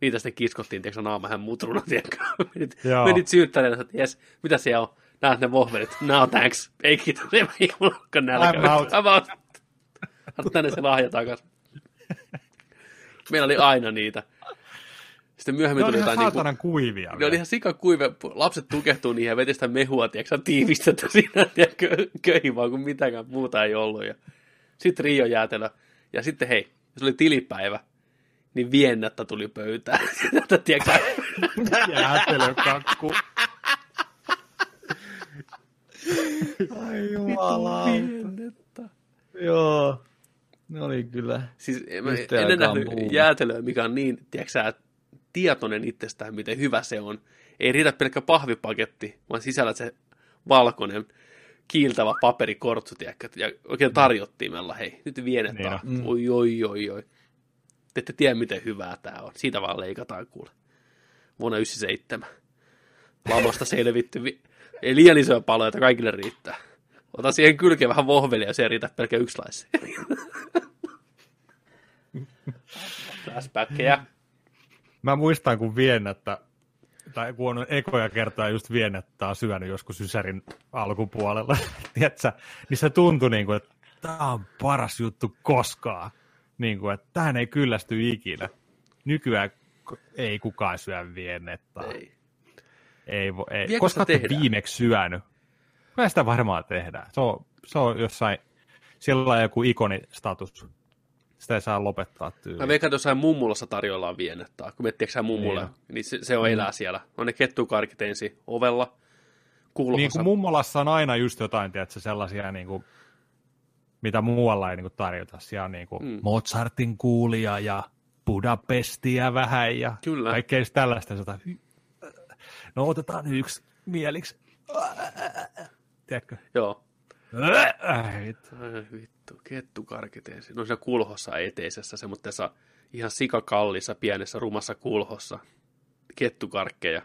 Niitä sitten kiskottiin, tiedätkö, naamahän mutruna, tiedätkö? menit, Joo. menit syyttäneet, että jes, mitä siellä on? Näet ne vohvelit. No thanks. Ei kiitos, ei olekaan nälkä. I'm out. I'm out. Anna tänne se lahja takas. Meillä oli aina niitä. Sitten myöhemmin Ne oli tuli ihan jotain niinku, saatanan kuivia. ne oli ihan sikakuive. Lapset tukehtuu niihin ja veti sitä mehua, tiedätkö, tiivistettä siinä, tiedätkö, vaan, kun mitään muuta ei ollut. Ja sitten Rio jäätelö. Ja sitten hei, se oli tilipäivä, niin viennättä tuli pöytään. Tätä, tiedätkö, Jäätelökakku. Ai viennettä. Joo, ne oli kyllä. Siis en, en aikaan nähnyt jäätelöä, mikä on niin, tiedätkö tietoinen itsestään, miten hyvä se on. Ei riitä pelkkä pahvipaketti, vaan sisällä se valkoinen kiiltävä paperikortsu, tiedätkö, ja oikein tarjottimella, hei, nyt viennettä. Niin Niin. Mm. oi, oi, oi, oi. Te ette tiedä, miten hyvää tämä on. Siitä vaan leikataan, kuule. Vuonna 97. Lamasta selvitty. Vi- Ei liian isoja paloja, että kaikille riittää. Ota siihen kylkeen vähän vohvelia, ja se ei riitä pelkkä yksilaisia. Flashbackkejä. Mä muistan, kun viennettä, tai kun on ekoja kertoja just viennettä on syönyt joskus Sysärin alkupuolella, tiedätkö, niin se tuntui niin kuin, että tämä on paras juttu koskaan. Niin kuin, että tähän ei kyllästy ikinä. Nykyään ei kukaan syö viennettä. Ei. Ei, vo, ei. Koska tehdään? viimeksi syönyt? Kyllä sitä varmaan tehdään. Se on, se on jossain, siellä on joku ikonistatus. Sitä ei saa lopettaa tyyliin. Mä veikkaan, että jossain mummulassa tarjoillaan viennettä. Kun miettii, sä mummulle, Niin niin, se, se on elää siellä. On ne kettukarkit ensin ovella, kulhossa. Niin kuin mummolassa on aina just jotain, tiedätkö, sellaisia niin kuin, mitä muualla ei niin kuin tarjota. Siellä on niin kuin Mm. Mozartin kuulia ja Budapestia vähän ja Kyllä. kaikkea tällaista. Jota, no otetaan yksi mieliksi. Tiedätkö? Joo. Äh, vittu. Ai vittu, kettukarkit ensin. No siinä kulhossa eteisessä, semmoisessa ihan sikakallissa, pienessä, rumassa kulhossa. Kettukarkkeja.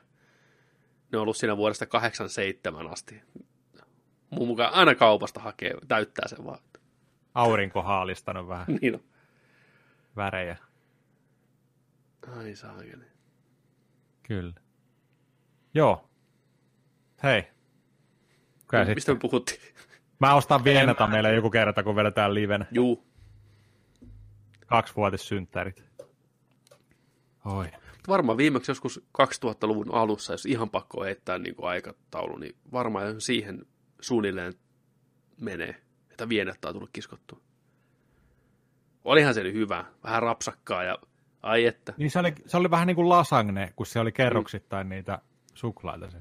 Ne on ollut siinä vuodesta 87 asti. Mun mukaan aina kaupasta hakee, täyttää sen vaan. Aurinko haalistanut vähän Niin on. värejä. Ai saakeli. Kyllä. Joo. Hei. Kyllä. Mistä me puhuttiin? Mä ostan Vieneta meille joku kerta, kun vedetään livenä. Juu. Kaksivuotissynttärit. Oi. Varmaan viimeksi joskus 2000-luvun alussa, jos ihan pakko heittää niin kuin aikataulu, niin varmaan siihen suunnilleen menee, että vienettä on tullut kiskottua. Olihan se nyt hyvä, vähän rapsakkaa ja ai että. Niin se oli, se oli vähän niin kuin lasagne, kun se oli kerroksittain niitä suklaita se.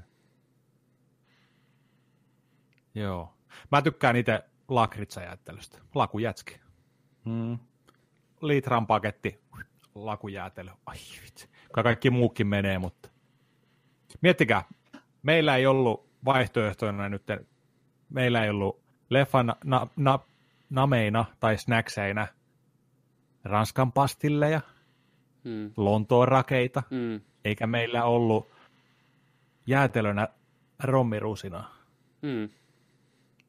Joo. Mä tykkään itse lakritsajäättelystä. Lakujätski. Mm. Litran paketti, lakujäätely. Ai vitsi. Kaikki muukin menee, mutta... Miettikää, meillä ei ollut vaihtoehtoina nyt, meillä ei ollut leffan na, na, nameina tai snackseina Ranskan pastilleja, Mm, Lontoon rakeita, mm. eikä meillä ollut jäätelönä rommirusinaa. Mm.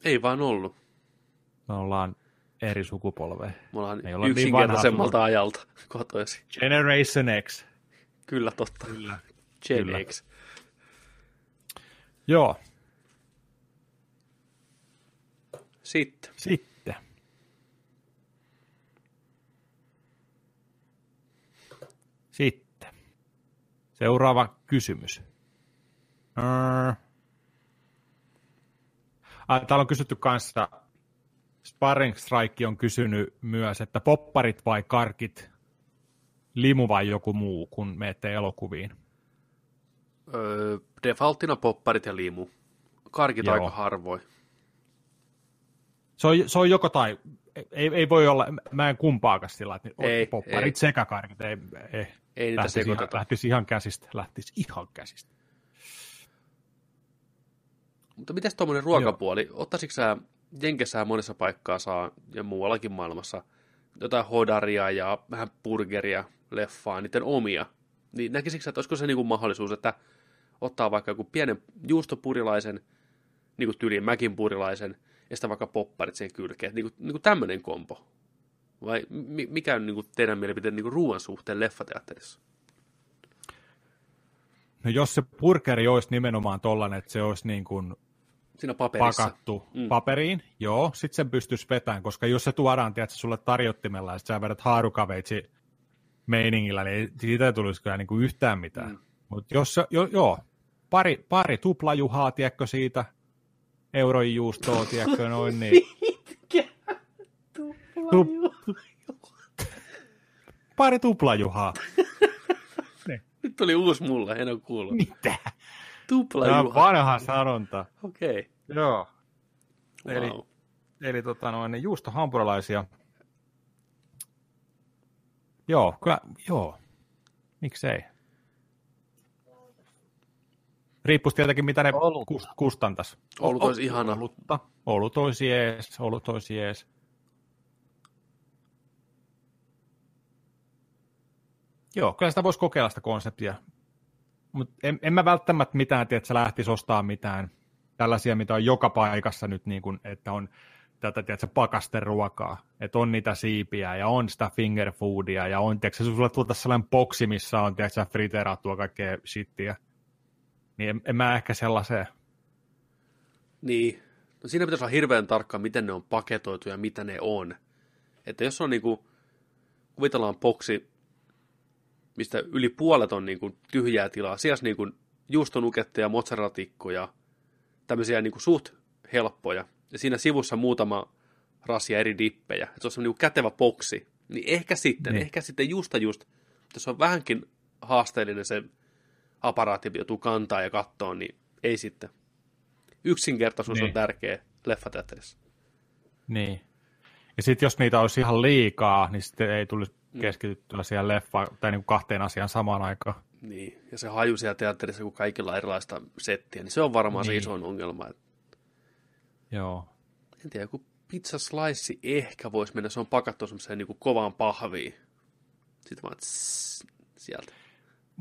Ei vaan ollut. Me ollaan eri sukupolveja. Me ollaan Ei olla niin yksinkertaisemmalta ajalta kotoisin. Generation X. Kyllä totta. Kyllä. Gen Kyllä. X. Joo, Sitten. sitten. Sitten. Seuraava kysymys. Äh. Täällä on kysytty kanssa, Sparring Strike on kysynyt myös, että popparit vai karkit, limu vai joku muu, kun menette elokuviin. Öö, defaulttina popparit ja limu. Karkit Joo. aika harvoin. Se on, se on joko tai, ei, ei voi olla, mä en kumpaakaan sillä, että Ei, popparit ei. sekä karkit, ei, ei. Ei niitä lähtisi ihan, lähtisi ihan käsistä, lähtisi ihan käsistä. Mutta mitäs tuommoinen ruokapuoli? Ottaisitko sä, Jenkessähän monessa paikkaa saa, ja muuallakin maailmassa, jotain hodaria ja vähän burgeria, leffaa, niiden omia. Niin näkisikö sä, että olisiko se niinku mahdollisuus, että ottaa vaikka joku pienen juustopurilaisen, niin kuin tyyliin mäkin purilaisen, ja sitten vaikka popparit sen kylkeen. Niin kuin, niin kuin tämmöinen kompo. Vai mi- mikä on niin kuin teidän mielipiteen niin kuin ruoan suhteen leffateatterissa? No jos se burgeri olisi nimenomaan tollainen, että se olisi niin kuin Siinä paperissa. pakattu Mm. paperiin, joo, sitten sen pystyisi vetämään, koska jos se tuodaan, tiedätkö, sulle tarjottimella, ja sä vedät haarukaveitsi meiningillä, niin siitä ei tulisi kyllä niin kuin yhtään mitään. Mm. Mutta jos se, jo, joo, pari, pari tuplajuhaa, tiedätkö, siitä, eurojuustoa, tiedätkö, noin, niin Tu- pari tuplajuhaa. Nyt tuli uusi mulle, en ole kuullut. Mitä? Tupla Tämä on juha. vanha sanonta. Okei. Okay. Joo. Eli, Wow. eli tota noin, ne juustohampurilaisia. Joo, kyllä, joo. Miksei? Riippuisi tietenkin, mitä ne Olutta. kust- kustantas. Olut olisi ihana. Olutta. Olut olisi jees, olut olisi jees. Joo, kyllä sitä voisi kokeilla sitä konseptia. Mutta en, en, mä välttämättä mitään, tiedä, että sä lähtisi ostaa mitään tällaisia, mitä on joka paikassa nyt, niin kuin, että on tätä, tiedätkö, pakasteruokaa, että on niitä siipiä ja on sitä finger foodia ja on, tiedätkö, sulla tulee sellainen boksi, missä on, tiedätkö, friteerattua kaikkea shittiä. Niin en, en mä ehkä sellaiseen. Niin. No siinä pitäisi olla hirveän tarkkaan, miten ne on paketoitu ja mitä ne on. Että jos on niinku, kuvitellaan boksi, mistä yli puolet on niinku tyhjää tilaa, siellä olisi niinku juustonuketteja, mozzarella-tikkuja, tämmöisiä niinku suht helppoja. Ja siinä sivussa muutama rasia eri dippejä. Se on semmoinen niinku kätevä boksi. Niin ehkä sitten, niin. Niin. ehkä sitten justa just, jos on vähänkin haasteellinen se aparaatti joutuu kantaa ja kattoon, niin ei sitten. Yksinkertaisuus Niin. on tärkeä leffateatterissa. Niin. Ja sitten jos niitä olisi ihan liikaa, niin sitten ei tulisi keskityttyä siihen leffaan tai niin kuin kahteen asiaan samaan aikaan. Niin, ja se haju siellä teatterissa, kun kaikilla on erilaista settiä, niin se on varmaan se Niin. isoin ongelma. Joo. en tiedä, joku pizza slice ehkä voisi mennä, se on pakattu semmoiseen niin kovaan pahviin. Sitten vaan tss, sieltä.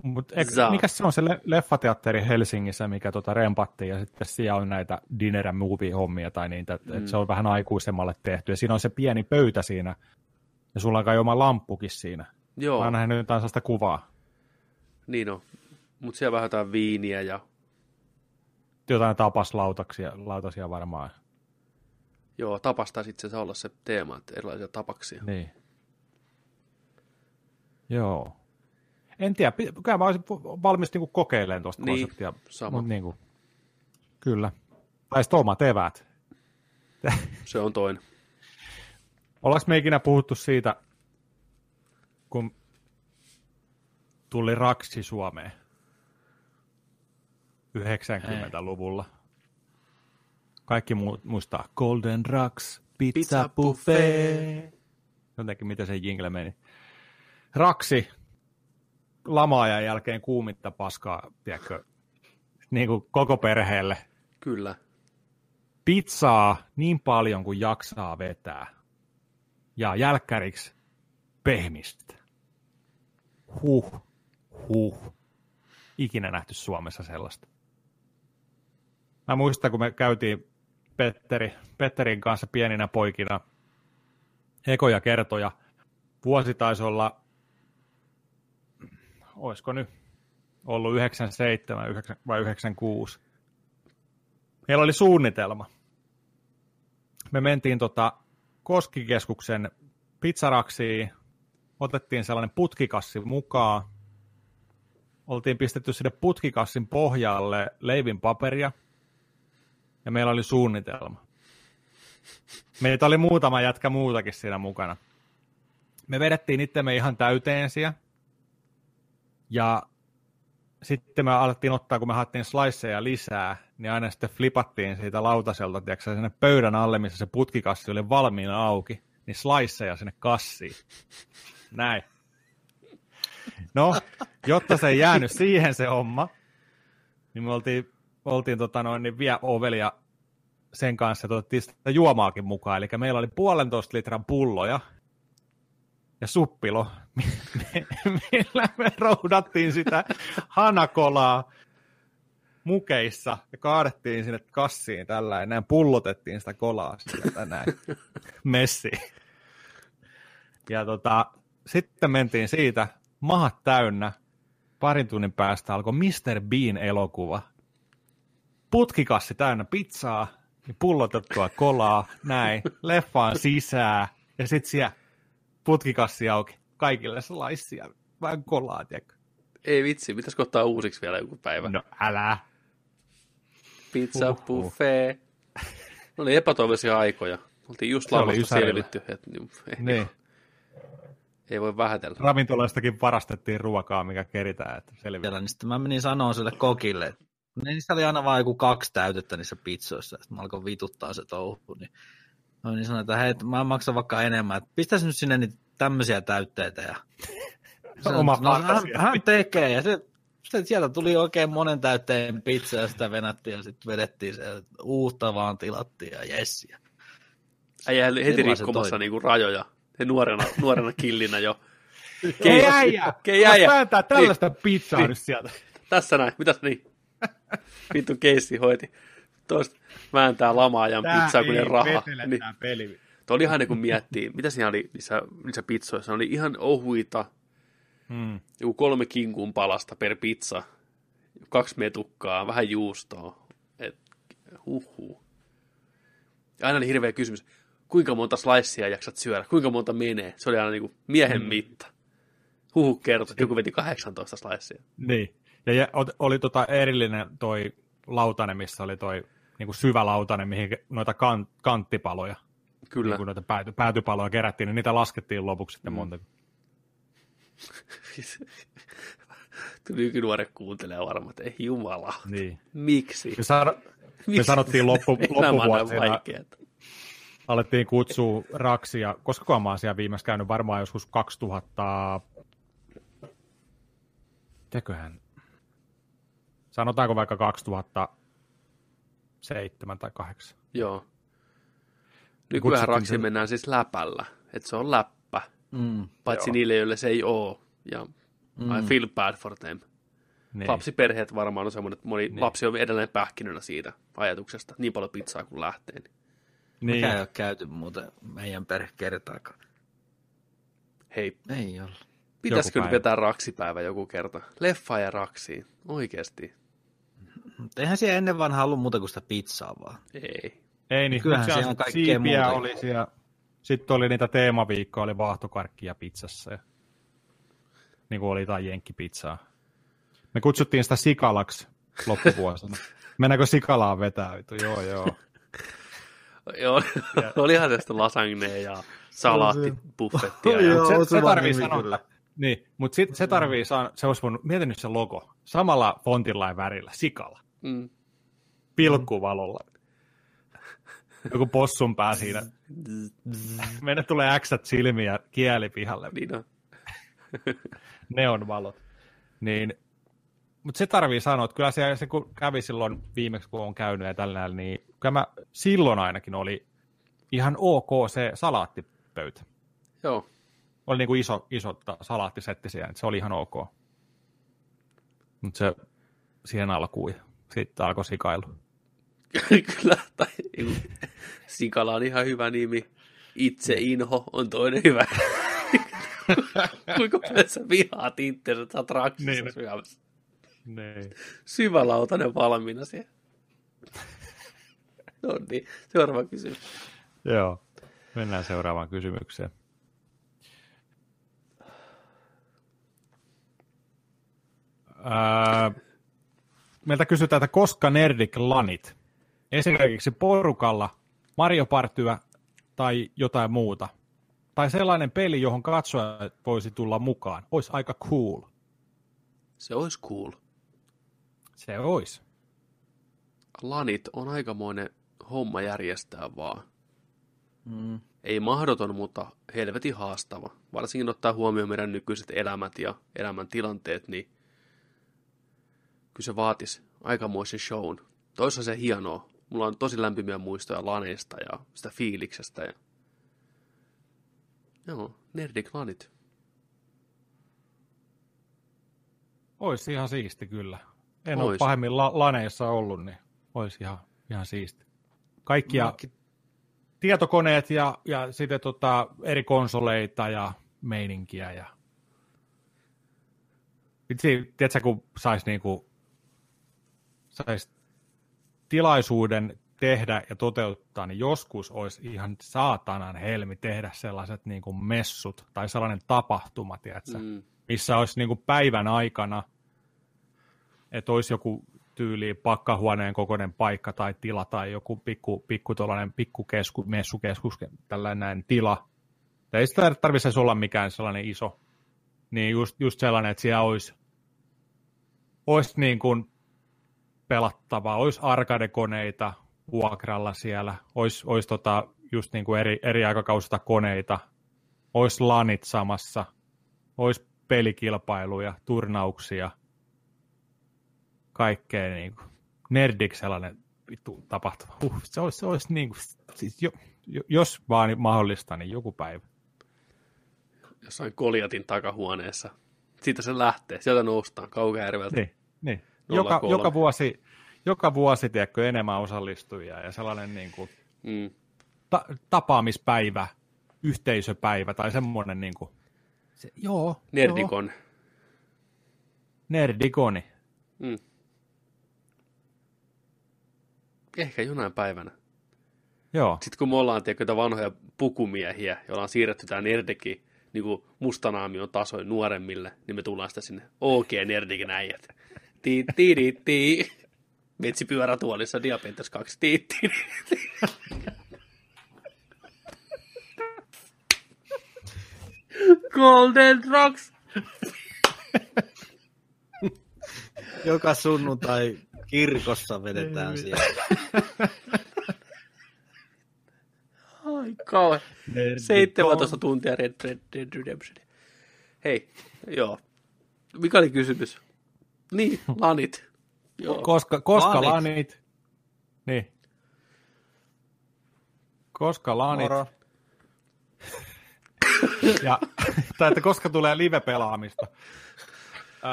Mut Zaa. mikä se on se le- leffateatteri Helsingissä, mikä tota rempattiin, ja sitten siellä on näitä dinner and movie-hommia tai niitä, että Mm. se on vähän aikuisemmalle tehty, ja siinä on se pieni pöytä siinä, ja sulla on kai oma lamppukin siinä. Joo, Mä oon nähnyt jotain sellaista kuvaa. niin on. Mutta siellä vähän jotain viiniä ja Jotain tapaslautasia lautasia varmaan. joo, tapasta sitten se olla se teema, että erilaisia tapaksia. Niin. Joo. En tiedä, kyllä mä olisin valmis niinku kokeilemaan tuosta Niin, konseptia. sama. Mut niinku, kyllä. Tai sitten omat eväät. Se on toinen. Ollaanko me ikinä puhuttu siitä, kun tuli raksi Suomeen 90-luvulla? Kaikki mu- muistaa Golden Rocks, Pizza, Pizza Buffet. Buffet. Jotenkin miten se jingle meni. Raksi lamaajan jälkeen kuumitta paskaa, tiedätkö, niin kuin koko perheelle. Kyllä. Pizzaa niin paljon kuin jaksaa vetää. Ja jälkkäriksi pehmistä. Huh, huh. Ikinä nähty Suomessa sellaista. Mä muistan, kun me käytiin Petteri, Petterin kanssa pieninä poikina ekoja kertoja. Vuosi taisi olla, olisiko nyt ollut 97 9 vai 96. Meillä oli suunnitelma. Me mentiin tota Koskikeskuksen pizzaraksiin, otettiin sellainen putkikassi mukaan, oltiin pistetty sinne putkikassin pohjalle leivin paperia, ja meillä oli suunnitelma. Meitä oli muutama jätkä muutakin siinä mukana. Me vedettiin itsemme ihan täyteen siellä, ja sitten me alettiin ottaa, kun me haettiin sliceja lisää, niin aina sitten flipattiin siitä lautaselta, tiedätkö, sinne pöydän alle, missä se putkikassi oli valmiina auki, niin sliceja sinne kassiin. Näin. No, jotta se ei jäänyt siihen se homma, niin me oltiin, oltiin tota noin, niin vielä ovelia sen kanssa, että otettiin sitä juomaakin mukaan. Eli meillä oli puolentoista litran pulloja ja suppilo, millä me roudattiin sitä hanakolaa mukeissa ja kaadettiin sinne kassiin tällä ja näin pullotettiin sitä kolaa sieltä näin messiin. Ja tota, sitten mentiin siitä mahat täynnä. Parin tunnin päästä alkoi Mr. Bean elokuva. Putkikassi täynnä pizzaa ja pullotettua kolaa, näin, leffaan sisään ja sitten siellä putkikassi auki. Kaikille sliceja, vähän kolaa, tiedätkö? Ei vitsi, pitäisikö ottaa uusiksi vielä joku päivä? No älä. Pizza Huhhuh. buffet. Ne oli epätoivoisia aikoja. Oltiin just lamasta selvitty. Että, niin, ei, Niin. ei voi vähätellä. Ravintoloistakin varastettiin ruokaa, mikä keritään, että. Siellä, niin sitten mä menin sanoa sille kokille, että niissä oli aina vain joku kaksi täytettä niissä pizzoissa. Sitten mä alkoin vituttaa se touhu. Niin, no, niin sanoin, että hei, mä maksan vaikka enemmän. Että pistäisi nyt sinne niitä tämmöisiä täytteitä. Ja... Sanoin, Oma no, hän, hän, tekee. Ja se, sitten sieltä tuli oikein monen täytteen pizza ja sitä venättiin ja sitten vedettiin se, uutta vaan tilattiin ja jes. Ja Äijä heti Sillä se rikkomassa niinku rajoja. Se nuorena, nuorena killinä jo. Ei äijä! Äijä. Vääntää tällaista pizzaa Niin. nyt sieltä. Tässä näin, mitäs niin? Vittu keissi hoiti. Toista vääntää lamaajan pizzaa, kun ne rahaa. Niin. tää peli. Tuo oli ihan kun miettii, mitä siinä oli niissä, niissä pizzoissa. Ne oli ihan ohuita, Hmm. joku kolme kinkun palasta per pizza, kaksi metukkaa, vähän juustoa. Et, huhhuh. Ja aina oli hirveä kysymys, kuinka monta slicea jaksat syödä, kuinka monta menee. Se oli aina niin miehen Mm. mitta. Huhu kertoi, että joku veti 18 slicea. Niin. Ja oli tota erillinen toi lautanen, missä oli toi niin syvä lautanen, mihin noita kan- kanttipaloja, Kyllä. niin kun noita pääty- päätypaloja kerättiin, niin niitä laskettiin lopuksi sitten monta. Nykynuoret kuuntelee varmaan, että ei jumala. Niin. Miksi? Me, sano, me Miksi? sanottiin loppu, vaikeeta. alettiin kutsua Raksia, koska mä oon siellä viimeksi käynyt varmaan joskus 2000, teköhän, sanotaanko vaikka 2007 tai 2008. Joo. Nykyään kutsuttiin raksi sen- mennään siis läpällä. Että se on läppä. Mm. Paitsi Joo. niille, joille se ei oo. Ja I feel bad for them. Niin. Lapsiperheet varmaan on semmoinen, että moni lapsi on edelleen pähkinönä siitä ajatuksesta. Niin paljon pizzaa kuin lähtee. Niin. niin. Mikä ei ole käyty muuten meidän perhe kertaakaan. Hei, Ei ole. pitäisikö nyt päivä. vetää raksipäivä joku kerta? Leffa ja raksi. Oikeesti. Mutta eihän siellä ennen vanhaa ollut muuta kuin sitä pizzaa vaan. Ei. Ei niin, Kyllähän siellä on kaikkea siipiä muuta. oli siellä. Sitten oli niitä teemaviikkoja, oli vaahtokarkkia pizzassa. Ja... Niin kuin oli jotain jenkkipizzaa. Me kutsuttiin sitä sikalaksi loppuvuosina. Mennäänkö sikalaan vetää? Vittu, Joo, joo. Joo, olihan tästä lasagne ja salaattibuffettia. Joo, se, se tarvii sanoa, kyllä. niin, mutta sit, se tarvii saa, se olisi voinut, mietin nyt se logo, samalla fontilla ja värillä, sikala, Mm. pilkkuvalolla. Joku possun pää siinä. Meille tulee äksät silmiä ja kieli pihalle. Niin on. neonvalot. Niin, mutta se tarvii sanoa, että kyllä se, se kun kävi silloin viimeksi, kun on käynyt ja tällä niin kyllä mä, silloin ainakin oli ihan ok se salaattipöytä. Joo. Oli niin kuin iso, iso salaattisetti siellä, että se oli ihan ok. Mutta se siihen alkuun sitten alkoi sikailu. Kyllä, tai Sikala on ihan hyvä nimi. Itse Inho on toinen hyvä. Kuinka paljon sä vihaat itse, että sä oot raksissa Niin. syömässä. Niin. Syvälautainen valmiina siellä. No niin, seuraava kysymys. Joo. Mennään seuraavaan kysymykseen. Ää, meiltä kysytään, että koska Nerdik lanit? Esimerkiksi porukalla, Mario Partyä tai jotain muuta. Tai sellainen peli, johon katsoja voisi tulla mukaan. Olisi aika cool. Se olisi cool. Se olisi. Lanit on aikamoinen homma järjestää vaan. Mm. Ei mahdoton, mutta helvetin haastava. Varsinkin ottaa huomioon meidän nykyiset elämät ja elämäntilanteet, niin kyllä se vaatisi aikamoisen shown. Toisaalta se hienoa. Mulla on tosi lämpimiä muistoja laneista ja sitä fiiliksestä. Ja... Joo, nerdik lanit. Olisi ihan siisti kyllä. En ole Ois. pahemmin la- laneissa ollut, niin olisi ihan, ihan siisti. Kaikkia Mäkin- tietokoneet ja, ja sitten tota, eri konsoleita ja meininkiä. Ja... Vitsi, tiedätkö, kun saisi niinku, sais tilaisuuden tehdä ja toteuttaa, niin joskus olisi ihan saatanan helmi tehdä sellaiset niinku messut tai sellainen tapahtuma, tiedätkö? Mm. missä olisi niin kuin päivän aikana, että olisi joku tyyli pakkahuoneen kokoinen paikka tai tila tai joku pikku, pikku tuollainen pikkukesku, messukeskus, tällainen tila. Ja ei sitä tarvitse olla mikään sellainen iso. Niin just, just sellainen, että siellä olisi, olisi niin kuin pelattavaa, olisi arcade-koneita vuokralla siellä, olisi, olisi tota, just niin kuin eri, eri aikakausista koneita, olisi lanit samassa, olisi pelikilpailuja, turnauksia, kaikkea niin kuin, nerdik sellainen vittu tapahtuma. Uh, se olisi, se olisi niin kuin, siis jo, jo, jos vaan mahdollista, niin joku päivä. Jossain Koljatin takahuoneessa. Siitä se lähtee. Sieltä noustaan Kaukajärveltä. Niin, niin. Joka, joka, vuosi, joka vuosi, tiedätkö, enemmän osallistujia ja sellainen niin kuin, Mm. ta- tapaamispäivä, yhteisöpäivä tai semmoinen niin kuin, se, joo, joo, Nerdikon. nerdikoni. Mm. Ehkä jonain päivänä. Joo, Sitten kun me ollaan tiedätkö, vanhoja pukumiehiä, joilla on siirretty tämä Nerdiki niin kuin mustanaamion tasoin nuoremmille, niin me tullaan sitä sinne OK Nerdikin äijät. Tii, tii, tii, tii. Metsipyörätuolissa diabetes 2. Tii, tii, tii. Golden Rocks. Joka sunnuntai kirkossa vedetään siellä. Ai kauan. 17 tuntia Red Red Dead Redemption. Hei, joo. Mikä oli kysymys? Niin, lanit. Joo. Koska, koska Lanit. lanit. Niin. Koska lanit. Moro. Ja, tai että koska tulee live-pelaamista. Öö,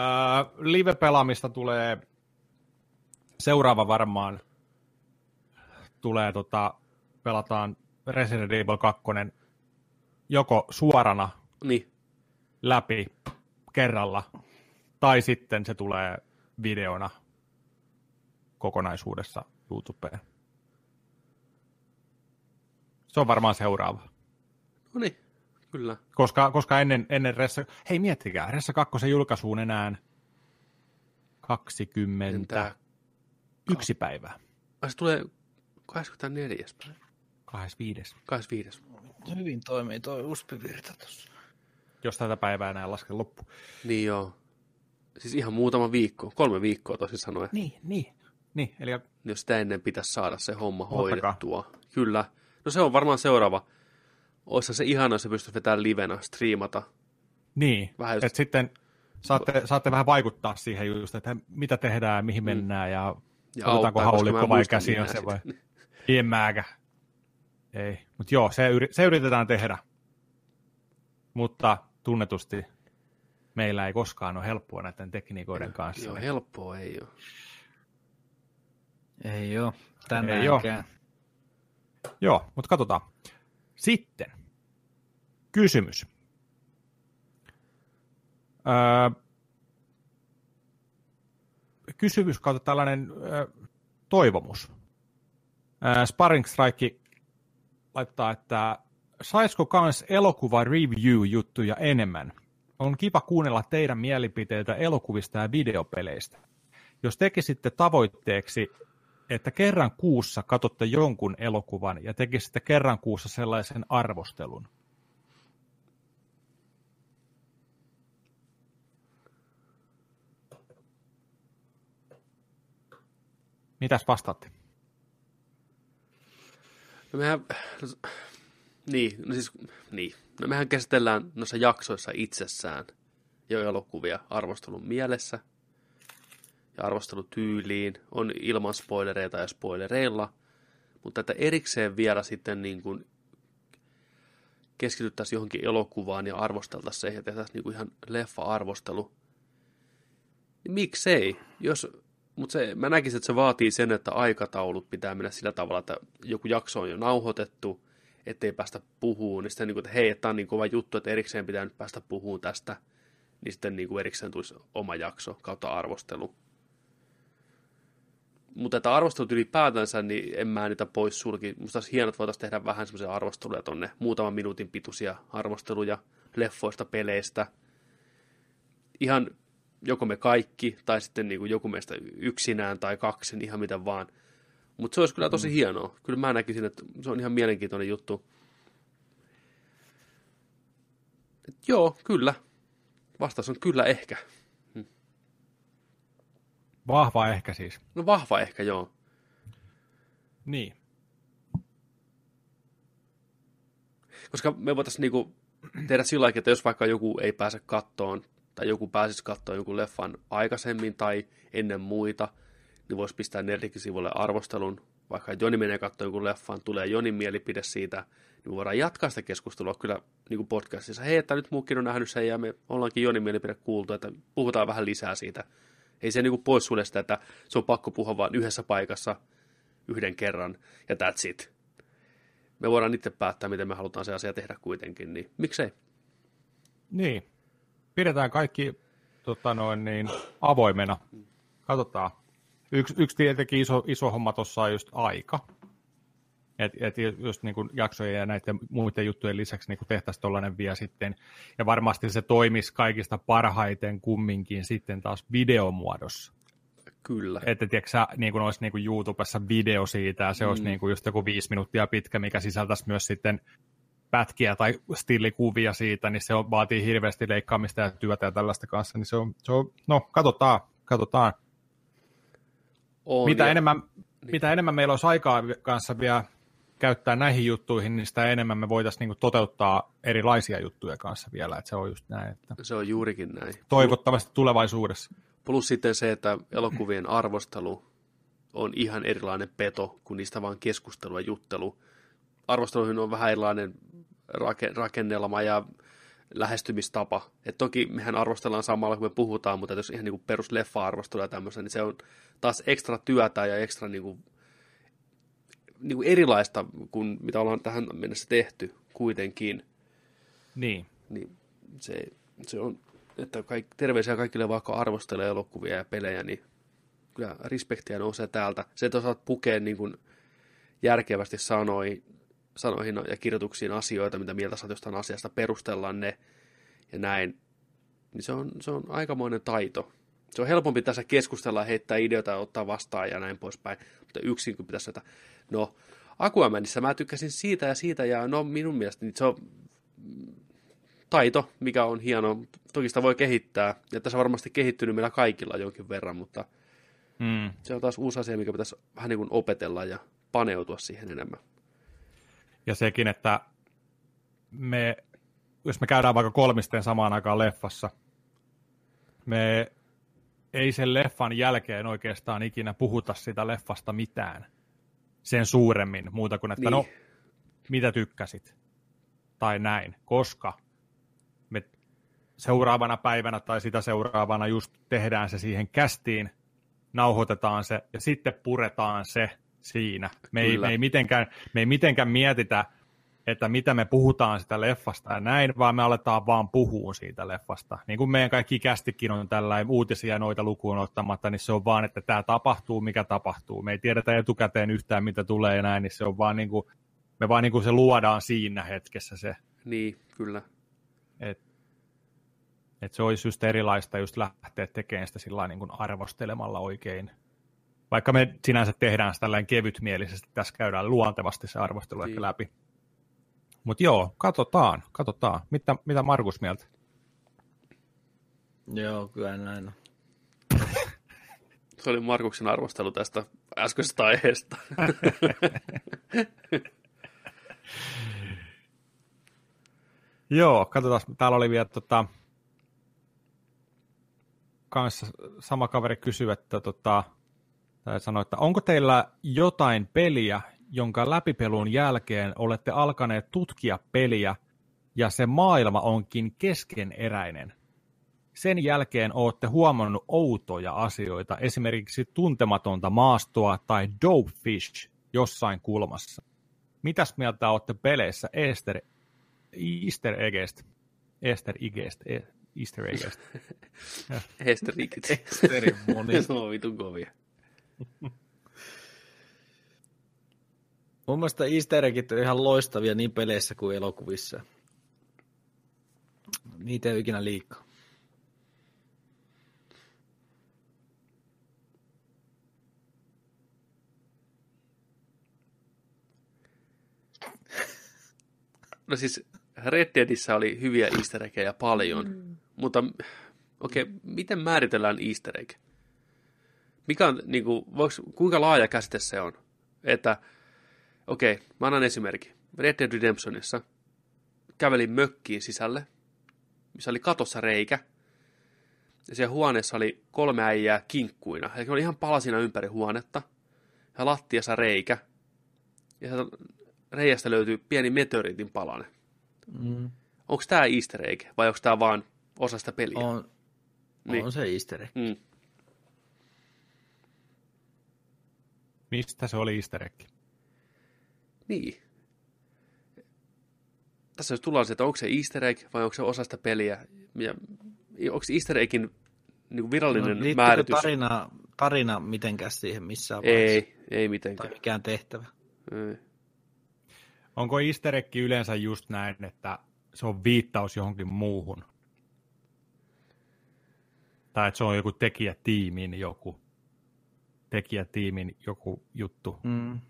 live-pelaamista tulee seuraava varmaan tulee tota, pelataan Resident Evil 2 joko suorana Niin, läpi kerralla, tai sitten se tulee videona kokonaisuudessa YouTubeen. Se on varmaan seuraava. no niin, kyllä. Koska, koska ennen, ennen Ressa... Hei, miettikää, Ressa 2 julkaisuun enää 21 Entä? päivää. Ai se tulee 24. päivä. 25. 25. Hyvin toimii toi uspivirta tuossa. Jos tätä päivää enää laske loppu. Niin joo. Siis ihan muutama viikko, kolme viikkoa tosi sanoen. Niin, niin. Niin, eli Jos sitä ennen pitäisi saada se homma Ottakaa. hoidettua. Kyllä. No se on varmaan seuraava. Oissa se ihana, jos se pystyisi vetämään livenä, striimata. niin, Vähän just- että sitten saatte, saatte vähän vaikuttaa siihen just, että mitä tehdään, mihin Mm. mennään ja, Ja otetaanko haulikko vai käsi on se vai en. Ei, mutta joo, se, yri, se yritetään tehdä. Mutta tunnetusti meillä ei koskaan ole helppoa näiden tekniikoiden kanssa. Joo, niin- helppoa ei ole. Ei oo. Ei Tänäänkään. Joo, mutta katsotaan. Sitten kysymys. Öö, kysymys kautta tällainen öö, toivomus. Öö, Sparring Strike laittaa, että saisiko kans elokuva review-juttuja enemmän? On kiva kuunnella teidän mielipiteitä elokuvista ja videopeleistä. Jos tekisitte tavoitteeksi että kerran kuussa katsotte jonkun elokuvan ja tekisitte kerran kuussa sellaisen arvostelun. Mitäs vastaatte? No mehän, niin, no siis, niin. No mehän käsitellään noissa jaksoissa itsessään jo elokuvia arvostelun mielessä ja arvostelutyyliin, on ilman spoilereita ja spoilereilla, mutta että erikseen vielä sitten niin kuin keskityttäisiin johonkin elokuvaan ja arvosteltaisiin se ja tehtäisiin niin kuin ihan leffa-arvostelu, niin miksei? Jos, mutta se, mä näkisin, että se vaatii sen, että aikataulut pitää mennä sillä tavalla, että joku jakso on jo nauhoitettu, ettei päästä puhumaan, niin sitten niin kuin, että hei, tämä on niin kova juttu, että erikseen pitää nyt päästä puhumaan tästä, niin sitten niin kuin erikseen tulisi oma jakso kautta arvostelu. Mutta että arvostelut ylipäätänsä, niin en mä niitä pois sulki. Musta olisi hienoa, että voitaisiin tehdä vähän semmoisia arvosteluja tonne, muutaman minuutin pituisia arvosteluja leffoista, peleistä. Ihan joko me kaikki, tai sitten niin kuin joku meistä yksinään tai kaksi, niin ihan mitä vaan. Mutta se olisi kyllä tosi hienoa. Kyllä mä näkisin, että se on ihan mielenkiintoinen juttu. Et joo, kyllä. Vastaus on kyllä ehkä. Vahva ehkä siis. No vahva ehkä, joo. Niin. Koska me voitaisiin niinku tehdä sillä lailla, että jos vaikka joku ei pääse kattoon, tai joku pääsisi kattoon jonkun leffan aikaisemmin tai ennen muita, niin voisi pistää Nerdikisivulle arvostelun. Vaikka Joni menee katsoa jonkun leffan, tulee Jonin mielipide siitä, niin me voidaan jatkaa sitä keskustelua kyllä niin kuin podcastissa. Hei, että nyt muukin on nähnyt sen ja me ollaankin Jonin mielipide kuultu, että puhutaan vähän lisää siitä. Ei se niin kuin pois sulle sitä, että se on pakko puhua vain yhdessä paikassa yhden kerran ja that's it. Me voidaan itse päättää, miten me halutaan se asia tehdä kuitenkin, niin miksei? Niin. Pidetään kaikki tota noin, niin, avoimena. Katsotaan. Yksi, yksi tietenkin iso, iso homma tuossa on just aika. Et, et just niin kuin jaksojen ja näiden muiden juttujen lisäksi niin tehtäisiin tuollainen vielä sitten. Ja varmasti se toimisi kaikista parhaiten kumminkin sitten taas videomuodossa. Kyllä. Että tiedätkö, sä, niin kuin olisi niin kuin YouTubessa video siitä, ja se olisi Mm. niin kuin just joku viisi minuuttia pitkä, mikä sisältäisi myös sitten pätkiä tai stillikuvia siitä, niin se on, vaatii hirveästi leikkaamista ja työtä ja tällaista kanssa, niin se on, se on no katsotaan, katsotaan. On, mitä, ja- enemmän, mitä enemmän meillä olisi aikaa kanssa vielä käyttää näihin juttuihin, niin sitä enemmän me voitaisiin niinku toteuttaa erilaisia juttuja kanssa vielä, että se on just näin, että Se on juurikin näin. toivottavasti tulevaisuudessa. Plus sitten se, että elokuvien arvostelu on ihan erilainen peto kuin niistä vaan keskustelu ja juttelu. Arvosteluihin on vähän erilainen rake- rakennelma ja lähestymistapa. Et toki mehän arvostellaan samalla, kun me puhutaan, mutta jos ihan niin perus leffa-arvostelu ja tämmöistä, niin se on taas ekstra työtä ja ekstra niin kuin, niin kuin erilaista kuin mitä ollaan tähän mennessä tehty kuitenkin. Niin. Niin se, se on, että kaik, terveisiä kaikille vaikka arvostelee elokuvia ja pelejä, niin kyllä respektiä nousee täältä. Se, että osaat pukea niin kuin järkevästi sanoi, sanoihin ja kirjoituksiin asioita, mitä mieltä saat jostain asiasta, perustella ne ja näin, niin se on, se on aikamoinen taito. Se on helpompi tässä keskustella, heittää ideoita ja ottaa vastaan ja näin poispäin, mutta yksin kun pitäisi että no Aquamanissa mä tykkäsin siitä ja siitä ja no minun mielestä niin se on taito, mikä on hieno. Toki sitä voi kehittää, ja tässä on varmasti kehittynyt meillä kaikilla jonkin verran, mutta Mm. se on taas uusi asia, mikä pitäisi vähän niin kuin opetella ja paneutua siihen enemmän. Ja sekin, että me, jos me käydään vaikka kolmisten samaan aikaan leffassa, me ei sen leffan jälkeen oikeastaan ikinä puhuta sitä leffasta mitään sen suuremmin, muuta kuin, että Niin. niin. no, mitä tykkäsit, tai näin, koska me seuraavana päivänä tai sitä seuraavana just tehdään se siihen kästiin, nauhoitetaan se ja sitten puretaan se siinä. Me ei, Kyllä. me, ei mitenkään, me ei mitenkään mietitä, että mitä me puhutaan sitä leffasta ja näin, vaan me aletaan vaan puhua siitä leffasta. Niin kuin meidän kaikki kästikin on tällainen uutisia noita lukuun ottamatta, niin se on vaan, että tämä tapahtuu, mikä tapahtuu. Me ei tiedetä etukäteen yhtään, mitä tulee ja näin, niin se on vaan niin kuin, me vaan niin kuin se luodaan siinä hetkessä se, Niin, kyllä. että et se olisi just erilaista just lähteä tekemään sitä sillä niin kuin arvostelemalla oikein. Vaikka me sinänsä tehdään sitä kevytmielisesti, tässä käydään luontevasti se arvostelu Niin. läpi. Mutta joo, katsotaan, katsotaan. Mitä, mitä Markus mieltä? Joo, kyllä näin on. Se oli Markuksen arvostelu tästä äskeisestä aiheesta. Joo, katsotaan. Täällä oli vielä tota, kanssa sama kaveri kysyi, että tota, tai sanoi, että onko teillä jotain peliä, jonka läpipelun jälkeen olette alkaneet tutkia peliä ja se maailma onkin keskeneräinen. Sen jälkeen olette huomannut outoja asioita, esimerkiksi tuntematonta maastoa tai dopefish jossain kulmassa. Mitäs mieltä olette peleissä Easter, Easter eggistä? Easter eggistä, e- Easter. Hesterikit. Eri moni. ne on vitun kovia. Mun mielestä easter eggit on ihan loistavia niin peleissä kuin elokuvissa. Niitä ei ole ikinä liikaa. No siis Red Deadissä oli hyviä easter eggejä paljon, mm. mutta okei, okay, miten määritellään easter egg? Mikä on, niin kuin, voiko, kuinka laaja käsite se on? Että, okei, okay, mä annan esimerkki. Red Dead Redemptionissa kävelin mökkiin sisälle, missä oli katossa reikä, ja siellä huoneessa oli kolme äijää kinkkuina. Eli oli ihan palasina ympäri huonetta, ja lattiassa reikä, ja sieltä reiästä löytyy pieni meteoriitin palanen. Mm. Onko tämä easter egg vai onko tämä vaan osa sitä peliä? On, Niin. on se easter egg. Mm. Mistä se oli easter egg? Niin. Tässä jos tullaan se, että onko se easter egg vai onko se osa sitä peliä. Ja onko easter eggin niin kuin virallinen No, määritys? tarina, tarina mitenkään siihen missään vaiheessa? Ei, ei Tai mitenkään. mikään tehtävä? Ei. Onko easter egg yleensä just näin, että se on viittaus johonkin muuhun? Tai että se on joku tekijätiimin joku, tekijätiimin joku juttu. Mm.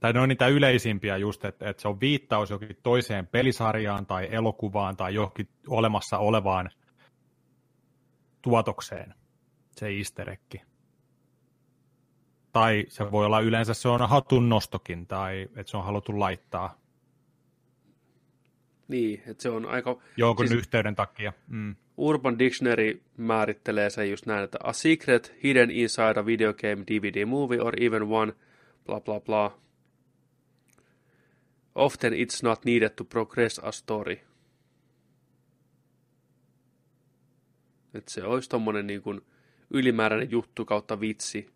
Tai ne on niitä yleisimpiä just, että, että se on viittaus johonkin toiseen pelisarjaan tai elokuvaan tai johonkin olemassa olevaan tuotokseen, se egg. tai se voi olla yleensä se on hatun nostokin, tai että se on haluttu laittaa Niin, että se on aika... jonkun siis... yhteyden takia. Mm. Urban Dictionary määrittelee sen just näin, että a secret hidden inside a video game, DVD movie or even one, bla bla bla. Often it's not needed to progress a story. Että se olisi tommonen niin kuin ylimääräinen juttu kautta vitsi.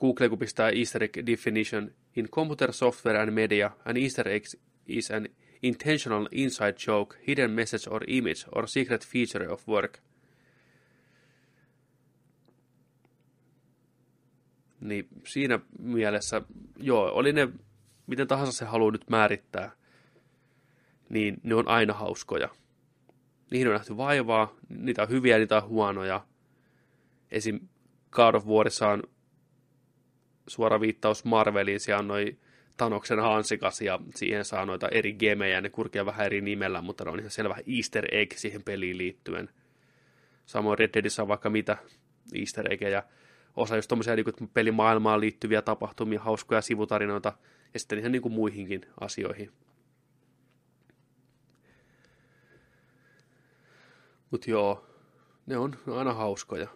Google kun pistää Easter egg definition in computer software and media, an Easter egg is an intentional inside joke, hidden message or image or secret feature of work. Niin siinä mielessä, joo, oli ne miten tahansa se haluaa nyt määrittää, niin ne on aina hauskoja. Niihin on nähty vaivaa, niitä on hyviä, niitä on huonoja. Esim. God of Warissa on suora viittaus Marveliin, siellä on noin Tanoksen hansikas ja siihen saa noita eri gemejä, ne kurkia vähän eri nimellä, mutta ne on ihan selvä easter egg siihen peliin liittyen. Samoin Red Deadissä on vaikka mitä easter eggejä. Osa just tommosia niin pelimaailmaan liittyviä tapahtumia, hauskoja sivutarinoita ja sitten ihan niin kuin muihinkin asioihin. Mutta joo, ne on aina hauskoja.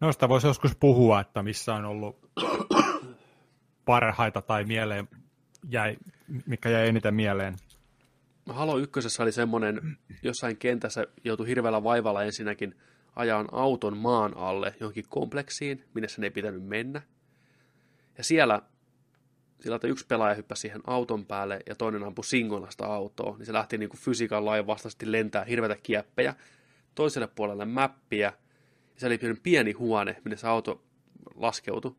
Noista voisi joskus puhua, että missä on ollut parhaita tai mieleen jäi, mikä jäi eniten mieleen? Halo ykkösessä oli semmoinen, jossain kentässä joutui hirveällä vaivalla ensinnäkin ajan auton maan alle johonkin kompleksiin, minne sen ei pitänyt mennä. Ja siellä, sillä että yksi pelaaja hyppäsi siihen auton päälle ja toinen ampui singonasta autoa, niin se lähti niin kuin fysiikan lain vastaisesti lentää hirveätä kieppejä toiselle puolelle mäppiä. Ja se oli pieni huone, minne se auto laskeutui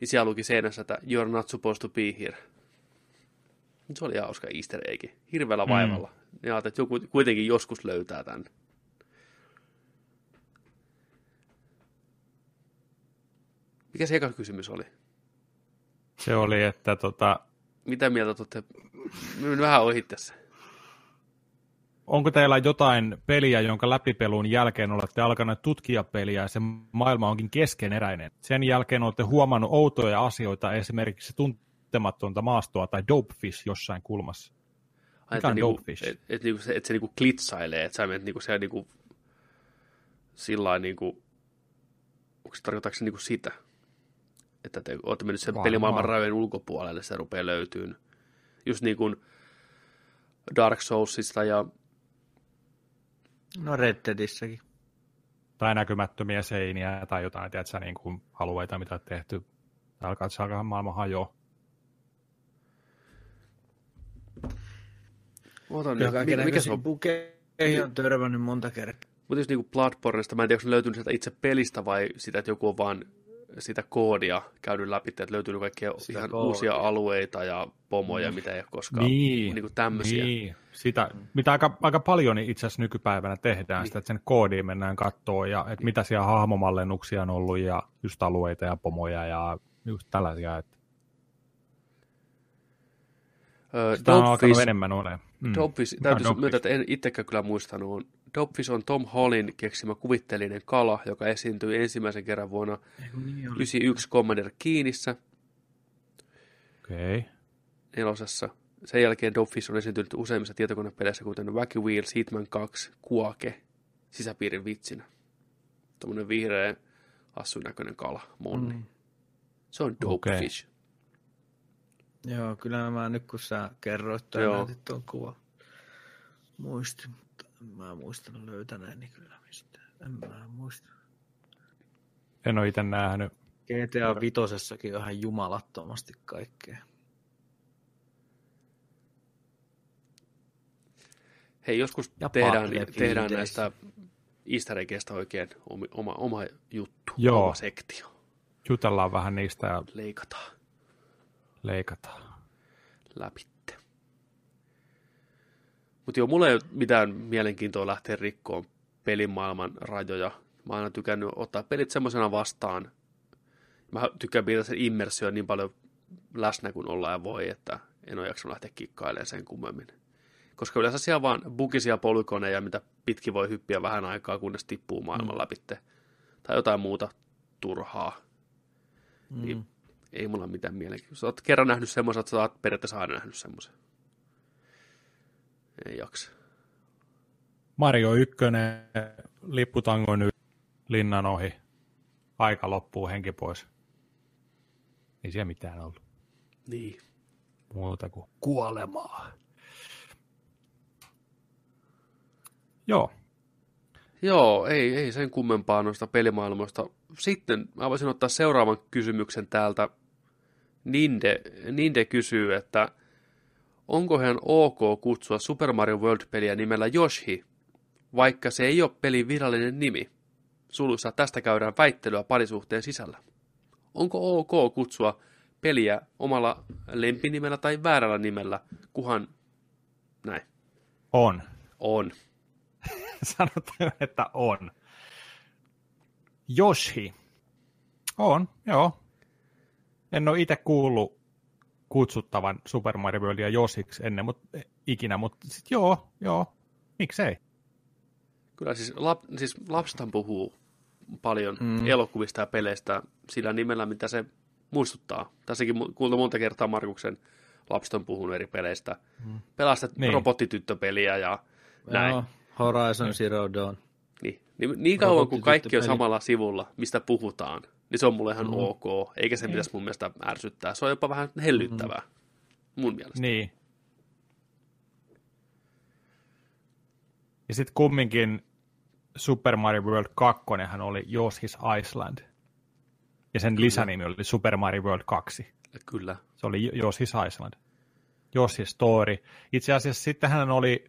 niin siellä luki seinässä, että you're not supposed to be here. Se oli hauska easter egg. Hirveällä mm. vaivalla. Mm. Ja että joku kuitenkin joskus löytää tämän. Mikä se eka kysymys oli? Se oli, että tota... Mitä mieltä olette? Menen vähän ohi tässä onko teillä jotain peliä, jonka läpipelun jälkeen olette alkaneet tutkia peliä ja se maailma onkin keskeneräinen? Sen jälkeen olette huomannut outoja asioita, esimerkiksi tuntematonta maastoa tai dopefish jossain kulmassa. Mikä on niinku, dopefish? Että et, niinku se, et se niinku klitsailee, että sä menet niinku siellä niinku sillä niinku, onko se tarkoittaako se niinku sitä? Että te olette mennyt sen pelimaailman rajojen ulkopuolelle, se rupeaa löytyyn. Just niin kuin Dark Soulsista ja No Red Deadissäkin. Tai näkymättömiä seiniä tai jotain, tiedätkö, niin kuin alueita, mitä on tehty. Alkaa, että alkaa maailma hajoa. Otan nyt, mikä, mikä se on? Bukeihin on törmännyt monta kertaa. Mutta jos niinku Bloodborneista, mä en tiedä, onko se löytynyt sieltä itse pelistä vai sitä, että joku on vaan sitä koodia käynyt läpi, että löytyy kaikkia sitä ihan koodia. uusia alueita ja pomoja, mm. mitä ei ole koskaan. Niin, niin kuin tämmöisiä. Niin. Sitä, mitä aika, aika paljon itse asiassa nykypäivänä tehdään, niin. sitä, että sen koodiin mennään katsoa, ja että mitä siellä hahmomallennuksia on ollut, ja just alueita ja pomoja, ja just tällaisia. Että... Öö, Sitä on alkanut enemmän olemaan. Mm. Täytyy myöntää, että en itsekään kyllä muistanut, on Dopfish on Tom Hallin keksimä kuvitteellinen kala, joka esiintyi ensimmäisen kerran vuonna 1991 niin Commander Kiinissä. Okei. Okay. Nelosessa. Sen jälkeen Dopfish on esiintynyt useimmissa tietokonepeleissä, kuten Wacky Wheels, Hitman 2, Kuake, sisäpiirin vitsinä. Tuommoinen vihreä, assunäköinen kala, monni. Mm. Se on Dopefish. Okay. Joo, kyllä mä nyt kun sä kerroit näytit tuon kuva muistin, en mä muistanut löytäneeni kyllä mistä. En mä muista. En ole itse nähnyt. GTA Vitosessakin on ihan jumalattomasti kaikkea. Hei, joskus ja tehdään, tehdään näistä easter eggistä oikein oma, oma juttu, Joo. oma sektio. Jutellaan vähän niistä ja leikataan. Leikataan. Läpitte. Mutta joo, mulla ei ole mitään mielenkiintoa lähteä rikkoon pelimaailman rajoja. Mä oon aina tykännyt ottaa pelit semmoisena vastaan. Mä tykkään pitää sen immersio niin paljon läsnä kuin ollaan ja voi, että en ole jaksanut lähteä kikkailemaan sen kummemmin. Koska yleensä siellä vaan bukisia polykoneja, mitä pitkin voi hyppiä vähän aikaa, kunnes tippuu maailman mm. läpi. Tai jotain muuta turhaa. Mm. Niin ei mulla mitään mielenkiintoista. Oot kerran nähnyt semmoisen, että sä oot periaatteessa aina nähnyt semmoisen. Ei jaksa. Mario 1, lipputango nyt, linnan ohi, aika loppuu, henki pois. Ei siellä mitään ollut. Niin. Muuta kuin kuolemaa. Joo. Joo, ei, ei sen kummempaa noista pelimaailmoista. Sitten mä voisin ottaa seuraavan kysymyksen täältä. Ninde, Ninde kysyy, että onko hän ok kutsua Super Mario World-peliä nimellä Yoshi, vaikka se ei ole pelin virallinen nimi. Sulussa tästä käydään väittelyä parisuhteen sisällä. Onko ok kutsua peliä omalla lempinimellä tai väärällä nimellä, kuhan näin? On. On. Sanotaan, että on. Yoshi. On, joo. En ole itse kuullut kutsuttavan Super Mario Worldia Yoshiksi ennen, mutta ikinä, mutta sit joo, joo, miksei. Kyllä siis, lap, siis lapsethan puhuu paljon mm. elokuvista ja peleistä sillä nimellä, mitä se muistuttaa. Tässäkin kuulta monta kertaa Markuksen lapset on puhunut eri peleistä. Mm. Pelastat niin. robottityttöpeliä ja näin. Joo, Horizon Zero Dawn. Niin, niin, niin kauan kuin kaikki on samalla sivulla, mistä puhutaan, niin se on mulle ihan mm. ok, eikä se pitäisi mun mielestä ärsyttää. Se on jopa vähän hellyttävää, mm. mun mielestä. Niin. Ja sitten kumminkin Super Mario World 2 hän oli Yoshi's Island. Ja sen lisänimi oli Super Mario World 2. Kyllä. Se oli Yoshi's Island. Yoshi's Story. Itse asiassa sitten hän oli,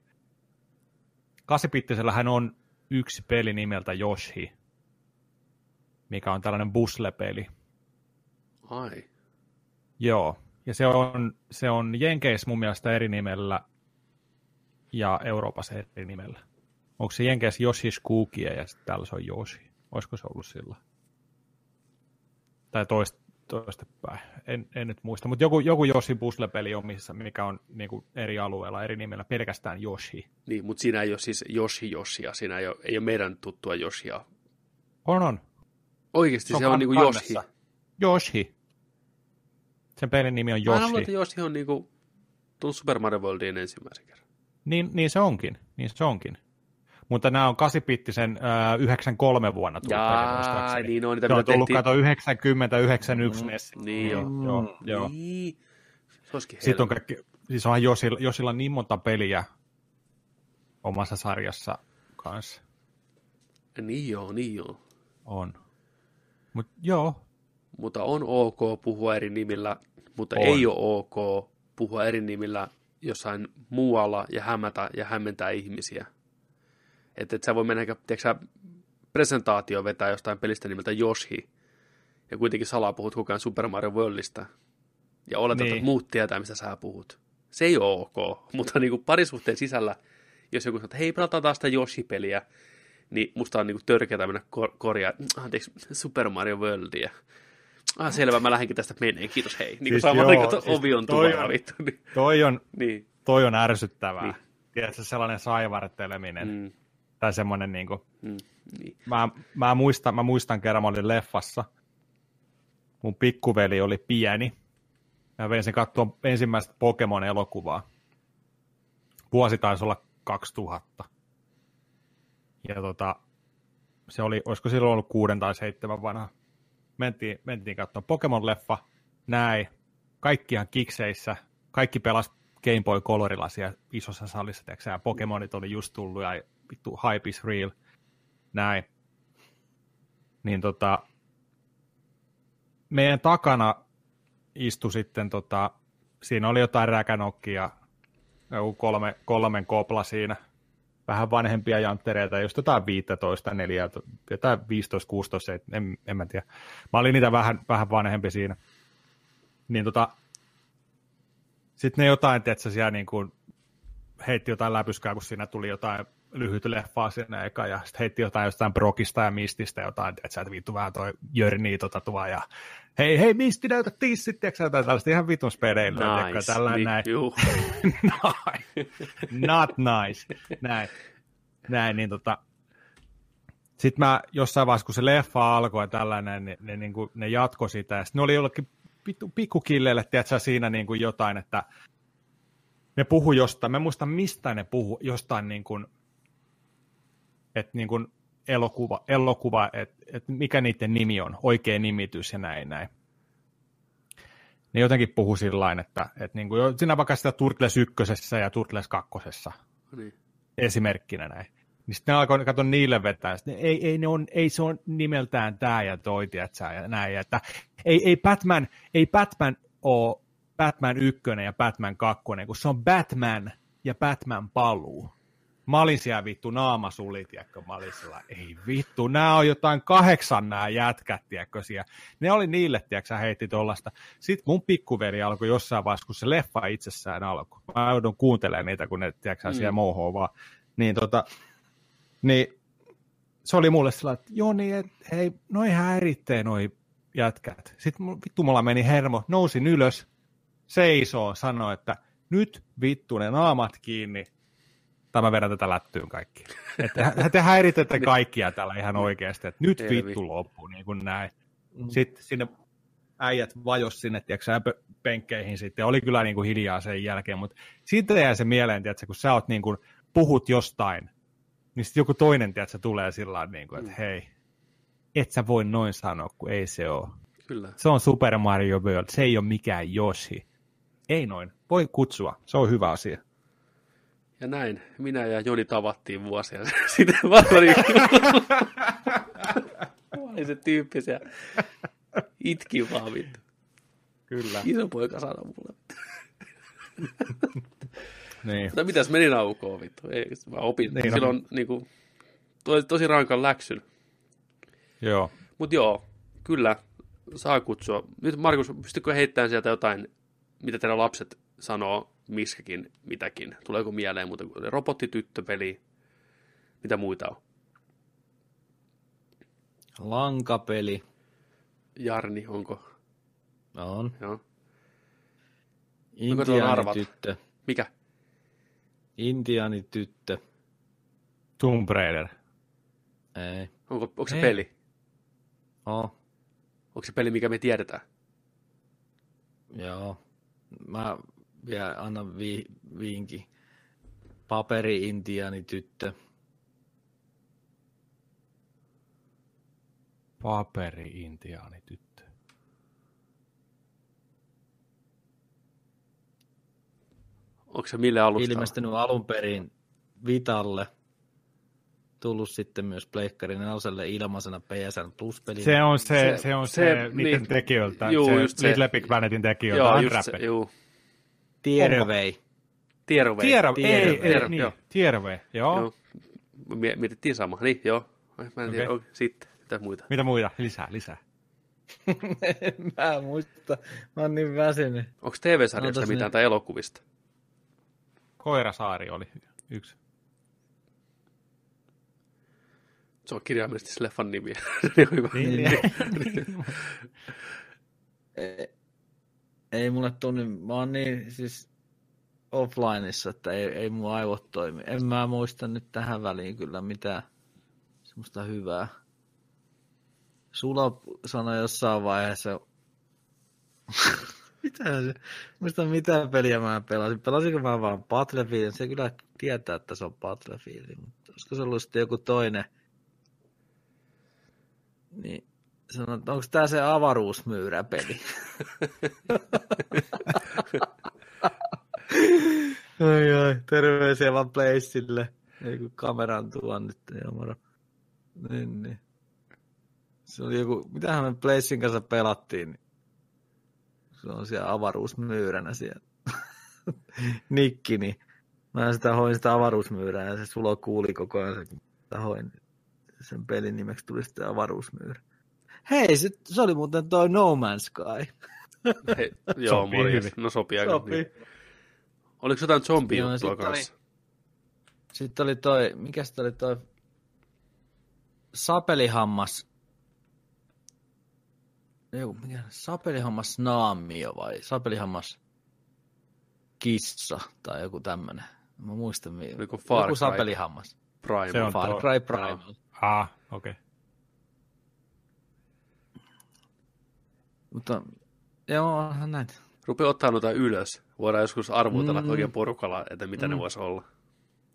kasipittisellä hän on yksi peli nimeltä Yoshi, mikä on tällainen buslepeli. Ai. Joo, ja se on, se on Jenkeissä mun mielestä eri nimellä ja Euroopassa eri nimellä. Onko se Jenkeissä Yoshi's Cookie ja sitten täällä se on Yoshi? Olisiko se ollut sillä? Tai toista, toistepäin. En, en nyt muista, mutta joku, joku Yoshi puzzle-peli on, missä, mikä on niin kuin eri alueella, eri nimellä, pelkästään Yoshi. Niin, mutta siinä ei ole siis Yoshi Yoshia, siinä ei ole, ei ole meidän tuttua Yoshia. On, on. Oikeasti se on, se on niin kuin Yoshi. Yoshi. Sen pelin nimi on Yoshi. Mä luulen, että Yoshi on niin kuin tullut Super Mario Worldiin ensimmäisen kerran. Niin, niin se onkin, niin se onkin. Mutta nämä on 8-bittisen äh, 93 vuonna tullut Jaa, niin on. Niitä, ne on tullut, kato, 90, 91 mm, Nessi. Niin joo. Mm, joo, joo. Niin. Se Sitten on kaikki, siis onhan Josilla, Josilla niin monta peliä omassa sarjassa kanssa. Niin joo, niin joo. On. Mut joo. Mutta on ok puhua eri nimillä, mutta on. ei ole ok puhua eri nimillä jossain muualla ja hämätä ja hämmentää ihmisiä. Että et sä voi mennä, tiedätkö, presentaatio vetää jostain pelistä nimeltä Yoshi, ja kuitenkin salaa puhut koko ajan Super Mario Worldista, ja oletat, niin. että muut tietää, mistä sä puhut. Se ei ole ok, mutta niin kuin parisuhteen sisällä, jos joku sanoo, että hei, pelataan taas sitä Yoshi-peliä, niin musta on niin törkeätä mennä kor- korjaa, anteeksi, Super Mario Worldia. Ah, selvä, mä lähdenkin tästä meneen, kiitos, hei. Niin siis sama, joo, niin siis ovi on toi on, vittu. Niin. Toi on, niin. toi on ärsyttävää. Niin. Tiedätkö, sellainen saivarteleminen. Mm tai semmoinen niin kuin, mm, niin. Mä, mä, muistan, mä muistan kerran, mä olin leffassa. Mun pikkuveli oli pieni. Mä vein sen katsoa ensimmäistä Pokemon-elokuvaa. Vuosi taisi olla 2000. Ja tota, se oli, olisiko silloin ollut kuuden tai seitsemän vanha. Mentiin, mentiin katsomaan Pokemon-leffa, näin, kaikkihan kikseissä, kaikki pelas Game Boy Colorilla siellä isossa salissa, tiiäksä, Pokemonit oli just tullut, ja vittu hype is real, näin. Niin tota, meidän takana istui sitten, tota, siinä oli jotain räkänokkia, joku kolme, kolmen kopla siinä, vähän vanhempia janttereita, just jotain 15, 4, jotain 15, 16, en, en mä tiedä. Mä olin niitä vähän, vähän vanhempi siinä. Niin tota, sitten ne jotain, että siellä niin kuin heitti jotain läpyskää, kun siinä tuli jotain lyhyt leffaa siinä eka, ja sitten heitti jotain jostain Brokista ja Mististä, jotain, että sä et vittu vähän toi Jörni tota tuo, ja hei, hei, Misti, näytä tissit, tiedätkö jotain tällaista ihan vitun spedeillä, nice. tällainen niin, näin. Not nice. Näin. Näin, niin tota, Sitten mä jossain vaiheessa, kun se leffa alkoi ja tällainen, ne, ne, niin kuin, ne jatko sitä. Ja sitten ne oli jollekin pikkukilleille, tiedätkö, siinä niin kuin jotain, että ne puhu jostain, mä muistan mistä ne puhu, jostain niin kuin, että niin kuin elokuva, elokuva että että mikä niiden nimi on, oikea nimitys ja näin näin. Ne jotenkin puhu sillä että, että niin kuin, siinä vaikka sitä Turtles ykkösessä ja Turtles kakkosessa niin. esimerkkinä näin. Niin sitten ne alkoi katsoa niille vetää, sitten ei, ei, ne on, ei se on nimeltään tämä ja toi, tiedätkö, ja näin, että ei, ei Batman, ei Batman ole Batman 1 ja Batman 2, kun se on Batman ja Batman paluu. Mä olin siellä vittu naamasuli, tiedätkö, mä olin sillä, ei vittu, nämä on jotain kahdeksan nämä jätkät, tiedätkö, siellä. Ne oli niille, tiedätkö, heitti tuollaista. Sitten mun pikkuveri alkoi jossain vaiheessa, kun se leffa itsessään alkoi. Mä joudun kuuntelemaan niitä, kun ne, tiedätkö, mm. siellä mohoo vaan. Niin tota, niin se oli mulle sellainen, että joo niin, et, hei, noi häiritsee noi jätkät. Sitten vittu mulla meni hermo, nousin ylös, seisoo, sanoi, että nyt vittu ne naamat kiinni, tai mä vedän tätä lättyyn kaikki. Että te häiritsette kaikkia täällä ihan oikeasti, että nyt vittu loppuu, niin kuin näin. Mm. Sitten sinne äijät vajos sinne, tiedätkö, penkkeihin sitten, oli kyllä niin kuin hiljaa sen jälkeen, mutta siitä jää se mieleen, tiedätkö, kun sä oot niin kuin, puhut jostain, niin sitten joku toinen, tiedätkö, tulee sillä niin kuin, että mm. hei, et sä voi noin sanoa, kun ei se ole. Kyllä. Se on Super Mario World, se ei ole mikään Yoshi. Ei noin, voi kutsua, se on hyvä asia. Ja näin, minä ja Joni tavattiin vuosia sitten Valori. Oli se tyyppi siellä. Itki vaan vittu. Kyllä. Iso poika sanoi mulle. niin. Mutta mitäs meni naukoon vittu? Ei, mä opin. Niin, Silloin no. niinku, tosi, tosi rankan läksyn. Joo. Mutta joo, kyllä, saa kutsua. Nyt Markus, pystytkö heittämään sieltä jotain, mitä teidän lapset sanoo missäkin mitäkin? Tuleeko mieleen muuta kuin robottityttöpeli? Mitä muita on? Lankapeli. Jarni, onko? On. Joo. Intiaanityttö. Mikä? Intiaanityttö. Tomb Raider. Ei. Onko, onko se Ei. peli? Oh. Onko se peli, mikä me tiedetään? Joo. Mä vielä annan vi, viinki. Paperi-intiaani tyttö. Paperi-intiaani tyttö. Onko se mille alusta? Ilmestynyt alun perin Vitalle tullut sitten myös Pleikkari 4 ilmaisena PSN Plus-peli. Se on se, se, se, on se, se niiden niin, tekijöiltä, juu, se, just se Little Big Planetin tekijöiltä, joo, just se, juu. Tiervei. Tiervei. Tiervei, ei, ei, niin, Tiervei, joo. joo. Mietittiin sama, niin joo. Mä en tiedä, okay. sitten, mitä muita? Mitä muita? Lisää, lisää. mä muista, mä oon niin väsynyt. Onko TV-sarjasta mitään tai elokuvista? Koirasaari oli yksi. Se on kirjaimellisesti se leffan nimi. niin, niin. ei, ei mulle tunni, mä oon niin siis offlineissa, että ei, ei mun aivot toimi. En mä muista nyt tähän väliin kyllä mitään semmoista hyvää. Sulla sanoi jossain vaiheessa, mitä se, muista mitä peliä mä pelasin. Pelasinko mä vaan Battlefieldin? Se kyllä tietää, että se on Battlefield, mutta olisiko se ollut sitten joku toinen – niin sanon, että onko tämä se avaruusmyyräpeli? ai ai, terveisiä vaan Placeille. Ei kun kameran tuon nyt, ei moro. Niin, niin. Se oli joku, mitähän me Placein kanssa pelattiin, niin se on siellä avaruusmyyränä siellä. Nikki, niin mä sitä hoin sitä avaruusmyyrää ja se sulo kuuli koko ajan, kun hoin sen pelin nimeksi tuli sitten avaruusmyyrä. Hei, se, se oli muuten toi No Man's Sky. Hei, joo, sopii morjens. Hyvin. No sopii aika sopii. Niin. Oliko jotain zombi juttua kanssa? Oli, sitten oli toi, mikä sitten oli toi sapelihammas. Joku, mikä, sapelihammas naamio vai sapelihammas kissa tai joku tämmönen. Mä muistan, Oliko Far joku sapelihammas. Prime. Se on Far Cry Prime. Ah, Okei. Okay. Mutta joo, näitä. Rupea ottaa noita ylös. Voidaan joskus arvutella Mm. oikein porukalla, että mitä mm. ne voisi olla.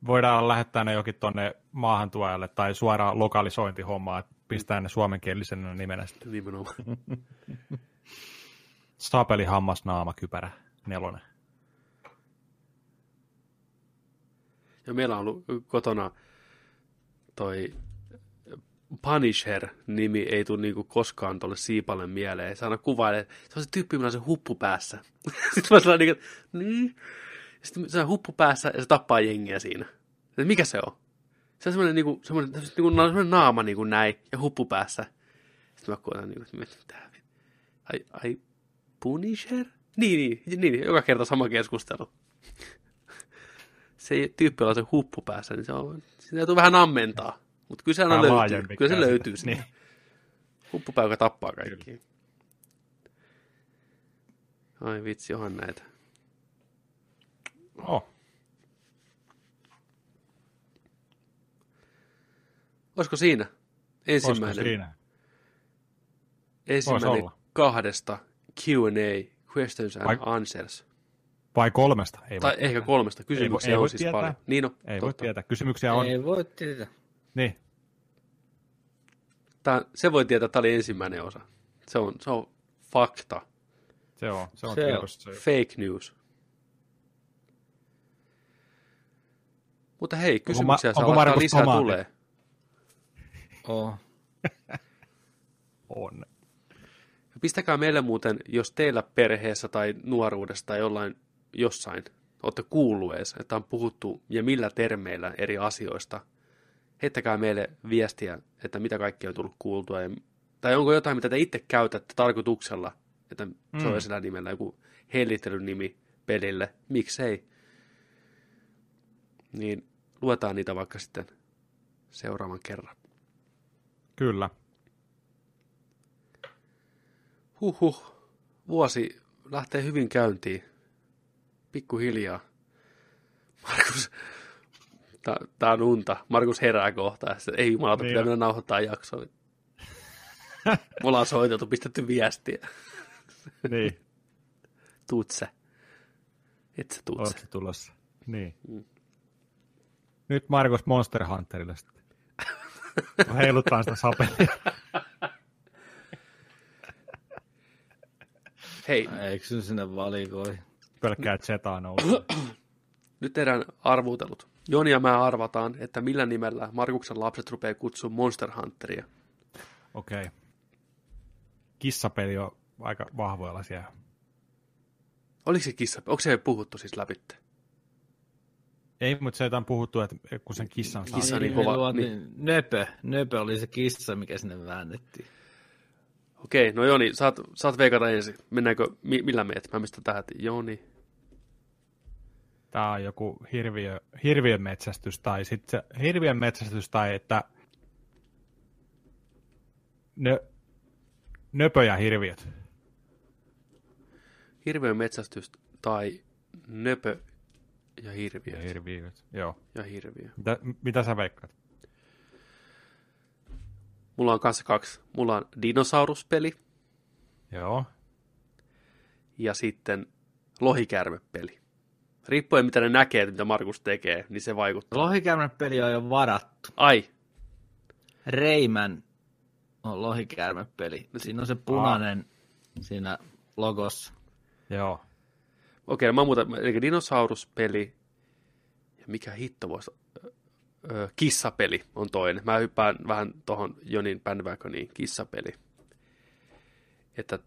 Voidaan lähettää ne jokin tonne maahantuojalle tai suoraan lokalisointihommaa, että pistää ne suomenkielisenä nimenä sitten. Nimenomaan. Sapeli hammasnaama kypärä nelonen. Ja meillä on ollut kotona toi Punisher-nimi ei tule niinku koskaan tuolle Siipalle mieleen. Se aina kuvailee, se on se tyyppi, millä on se huppu päässä. Sitten mä sanon niinku, niin. Sitten se on huppu päässä ja se tappaa jengiä siinä. Et mikä se on? Se on semmoinen, niinku, semmoinen, niinku, semmoinen naama niinku näin ja huppu päässä. Sitten mä koetan, niinku, että mitä? Ai, ai, Punisher? Niin, niin, niin, joka kerta sama keskustelu se tyyppi, jolla on se huppu päässä, niin se on, sitä täytyy vähän ammentaa. Mutta kyllä se aina löytyy. Kyllä se löytyy sinne. Niin. Joka tappaa kaikki. Ai vitsi, onhan näitä. Oh, Olisiko siinä olisiko ensimmäinen, siinä? Vois ensimmäinen olla. kahdesta Q&A, questions and Vai- answers. Vai kolmesta? Ei Tai voi ehkä tietää. kolmesta. Kysymyksiä ei on voi siis tietää. paljon. Niin on, Ei voi totta. tietää. Kysymyksiä on. Ei voi tietää. Niin. Tää, se voi tietää, että tämä oli ensimmäinen osa. Se on, se on fakta. Se on. Se on Se on. Se Fake news. Mutta hei, kysymyksiä ma- saa onko laittaa lisää tomaatti? tulee. Oh. on. Pistäkää meille muuten, jos teillä perheessä tai nuoruudessa tai jollain jossain olette kuullut edes, että on puhuttu ja millä termeillä eri asioista. Heittäkää meille viestiä, että mitä kaikkea on tullut kuultua. Ja, tai onko jotain, mitä te itse käytätte tarkoituksella, että se on Mm. sillä nimellä joku hellittelynimi pelille. Miksei? Niin luetaan niitä vaikka sitten seuraavan kerran. Kyllä. Huhhuh. Vuosi lähtee hyvin käyntiin. Pikkuhiljaa. Markus, tää, tää on unta. Markus herää kohta. ja sitten, Ei jumalauta, Niin pitää mennä nauhoittaa jaksoa. Me ollaan soiteltu, pistetty viestiä. Niin. Tutse. Et sä tutse. Oletko tulossa? Niin. Mm. Nyt Markus Monster Hunterille sitten. Heilutaan sitä sapelia. Hei, Eikö sinne valikoi? Pelkkää Zetaa nousee. nyt tehdään arvuutelut. Joni ja mä arvataan, että millä nimellä Markuksen lapset rupeaa kutsumaan Monster Hunteria. Okei. Okay. Kissapeli on aika vahvoilla siellä. Oliko se kissa? Onko se puhuttu siis läpi? Ei, mutta se on puhuttu, että kun sen kissan saa. Kissa niin me kova, luotiin- Nöpö. Nöpö oli se kissa, mikä sinne väännettiin. Okei, no Joni, saat, saat veikata ensin. Mennäänkö, mi, millä meet? Mä mistä tähän, Joni. Tämä on joku hirviö, hirviön metsästys tai sitten se hirviön metsästys tai että nö, nöpö ja hirviöt. Hirviön metsästys tai nöpö ja hirviö. Ja hirviöt, joo. Ja hirviö. Mitä, mitä sä veikkaat? Mulla on kanssa kaksi. Mulla on dinosauruspeli Joo. ja sitten lohikärmepeli. Riippuen mitä ne näkee, mitä Markus tekee, niin se vaikuttaa. Lohikäärmepeli on jo varattu. Ai, Reiman on lohikäärmepeli. Siinä on se punainen siinä logossa. Joo. okei, okay, mä muutan, eli dinosauruspeli ja mikä hitto voisi kissapeli on toinen. Mä hyppään vähän tuohon Jonin bandwagoniin, kissapeli. Että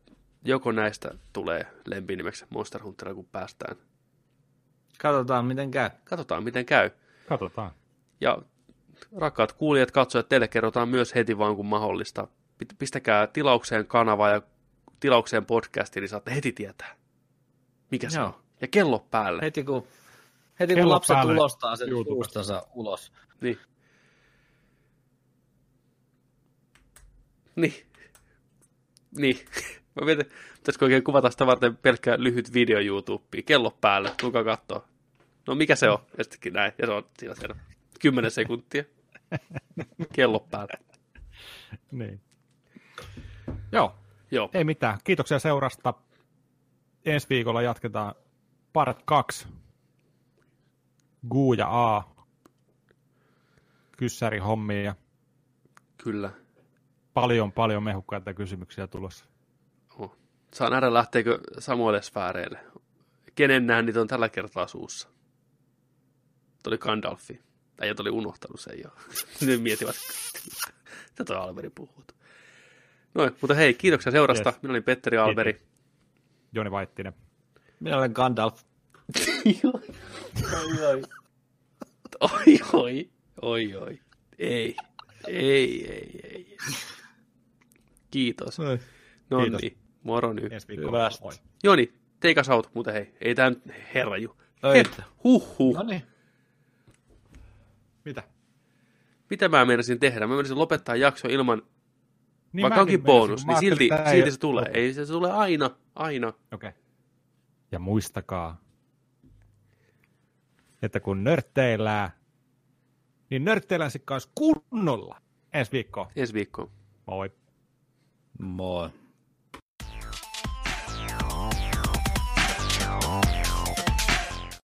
joko näistä tulee lempinimeksi Monster Hunterilla, kun päästään. Katsotaan, miten käy. Katsotaan, miten käy. Katsotaan. Ja rakkaat kuulijat, katsojat, teille kerrotaan myös heti vaan kun mahdollista. Pistäkää tilaukseen kanava ja tilaukseen podcasti, niin saatte heti tietää, mikä se Joo. on. Ja kello päälle. Heti kun, heti kun lapset päälle ulostaa sen YouTubesta. suustansa ulos. Niin. Niin. Niin. Mä mietin, pitäisikö oikein kuvata sitä varten pelkkä lyhyt video YouTubeen. Kello päälle, tulkaa katsoa. No mikä se on? Ja sittenkin näin. Ja se on siinä siellä. Kymmenen sekuntia. Kello päälle. niin. Joo, Joo, ei mitään. Kiitoksia seurasta. Ensi viikolla jatketaan part 2. Gu ja A. Kyssäri hommia kyllä. paljon paljon mehukkaita kysymyksiä tulossa. Saa nähdä, lähteekö samoille sfääreille. Kenen niitä on tällä kertaa suussa? Tuli Gandalfi. Äijät oli unohtanut sen jo. Nyt mietivät, mitä tuo Alberi puhuu. Noin, mutta hei, kiitoksia seurasta. Yes. Minä olin Petteri Alberi. Joni Vaittinen. Minä olen Gandalf. oi, oi. Oi, oi. Oi, oi. Ei. Ei, ei, ei. Kiitos. No Kiitos. niin, moro nyt. Ensi viikolla. Joni, take us out, mutta hei, ei tää nyt herraju. Ei. Hep, huh, huh. No niin. Mitä? Mitä mä menisin tehdä? Mä menisin lopettaa jakso ilman, Niin vaikka mäkin onkin bonus, niin silti, silti se tulee. Ei se, se tulee aina, aina. Okei. Okay. Ja muistakaa, että kun nörtteillään, niin nörtteillään sitten kanssa kunnolla ensi viikkoon. Ensi viikkoon. Moi. Moi.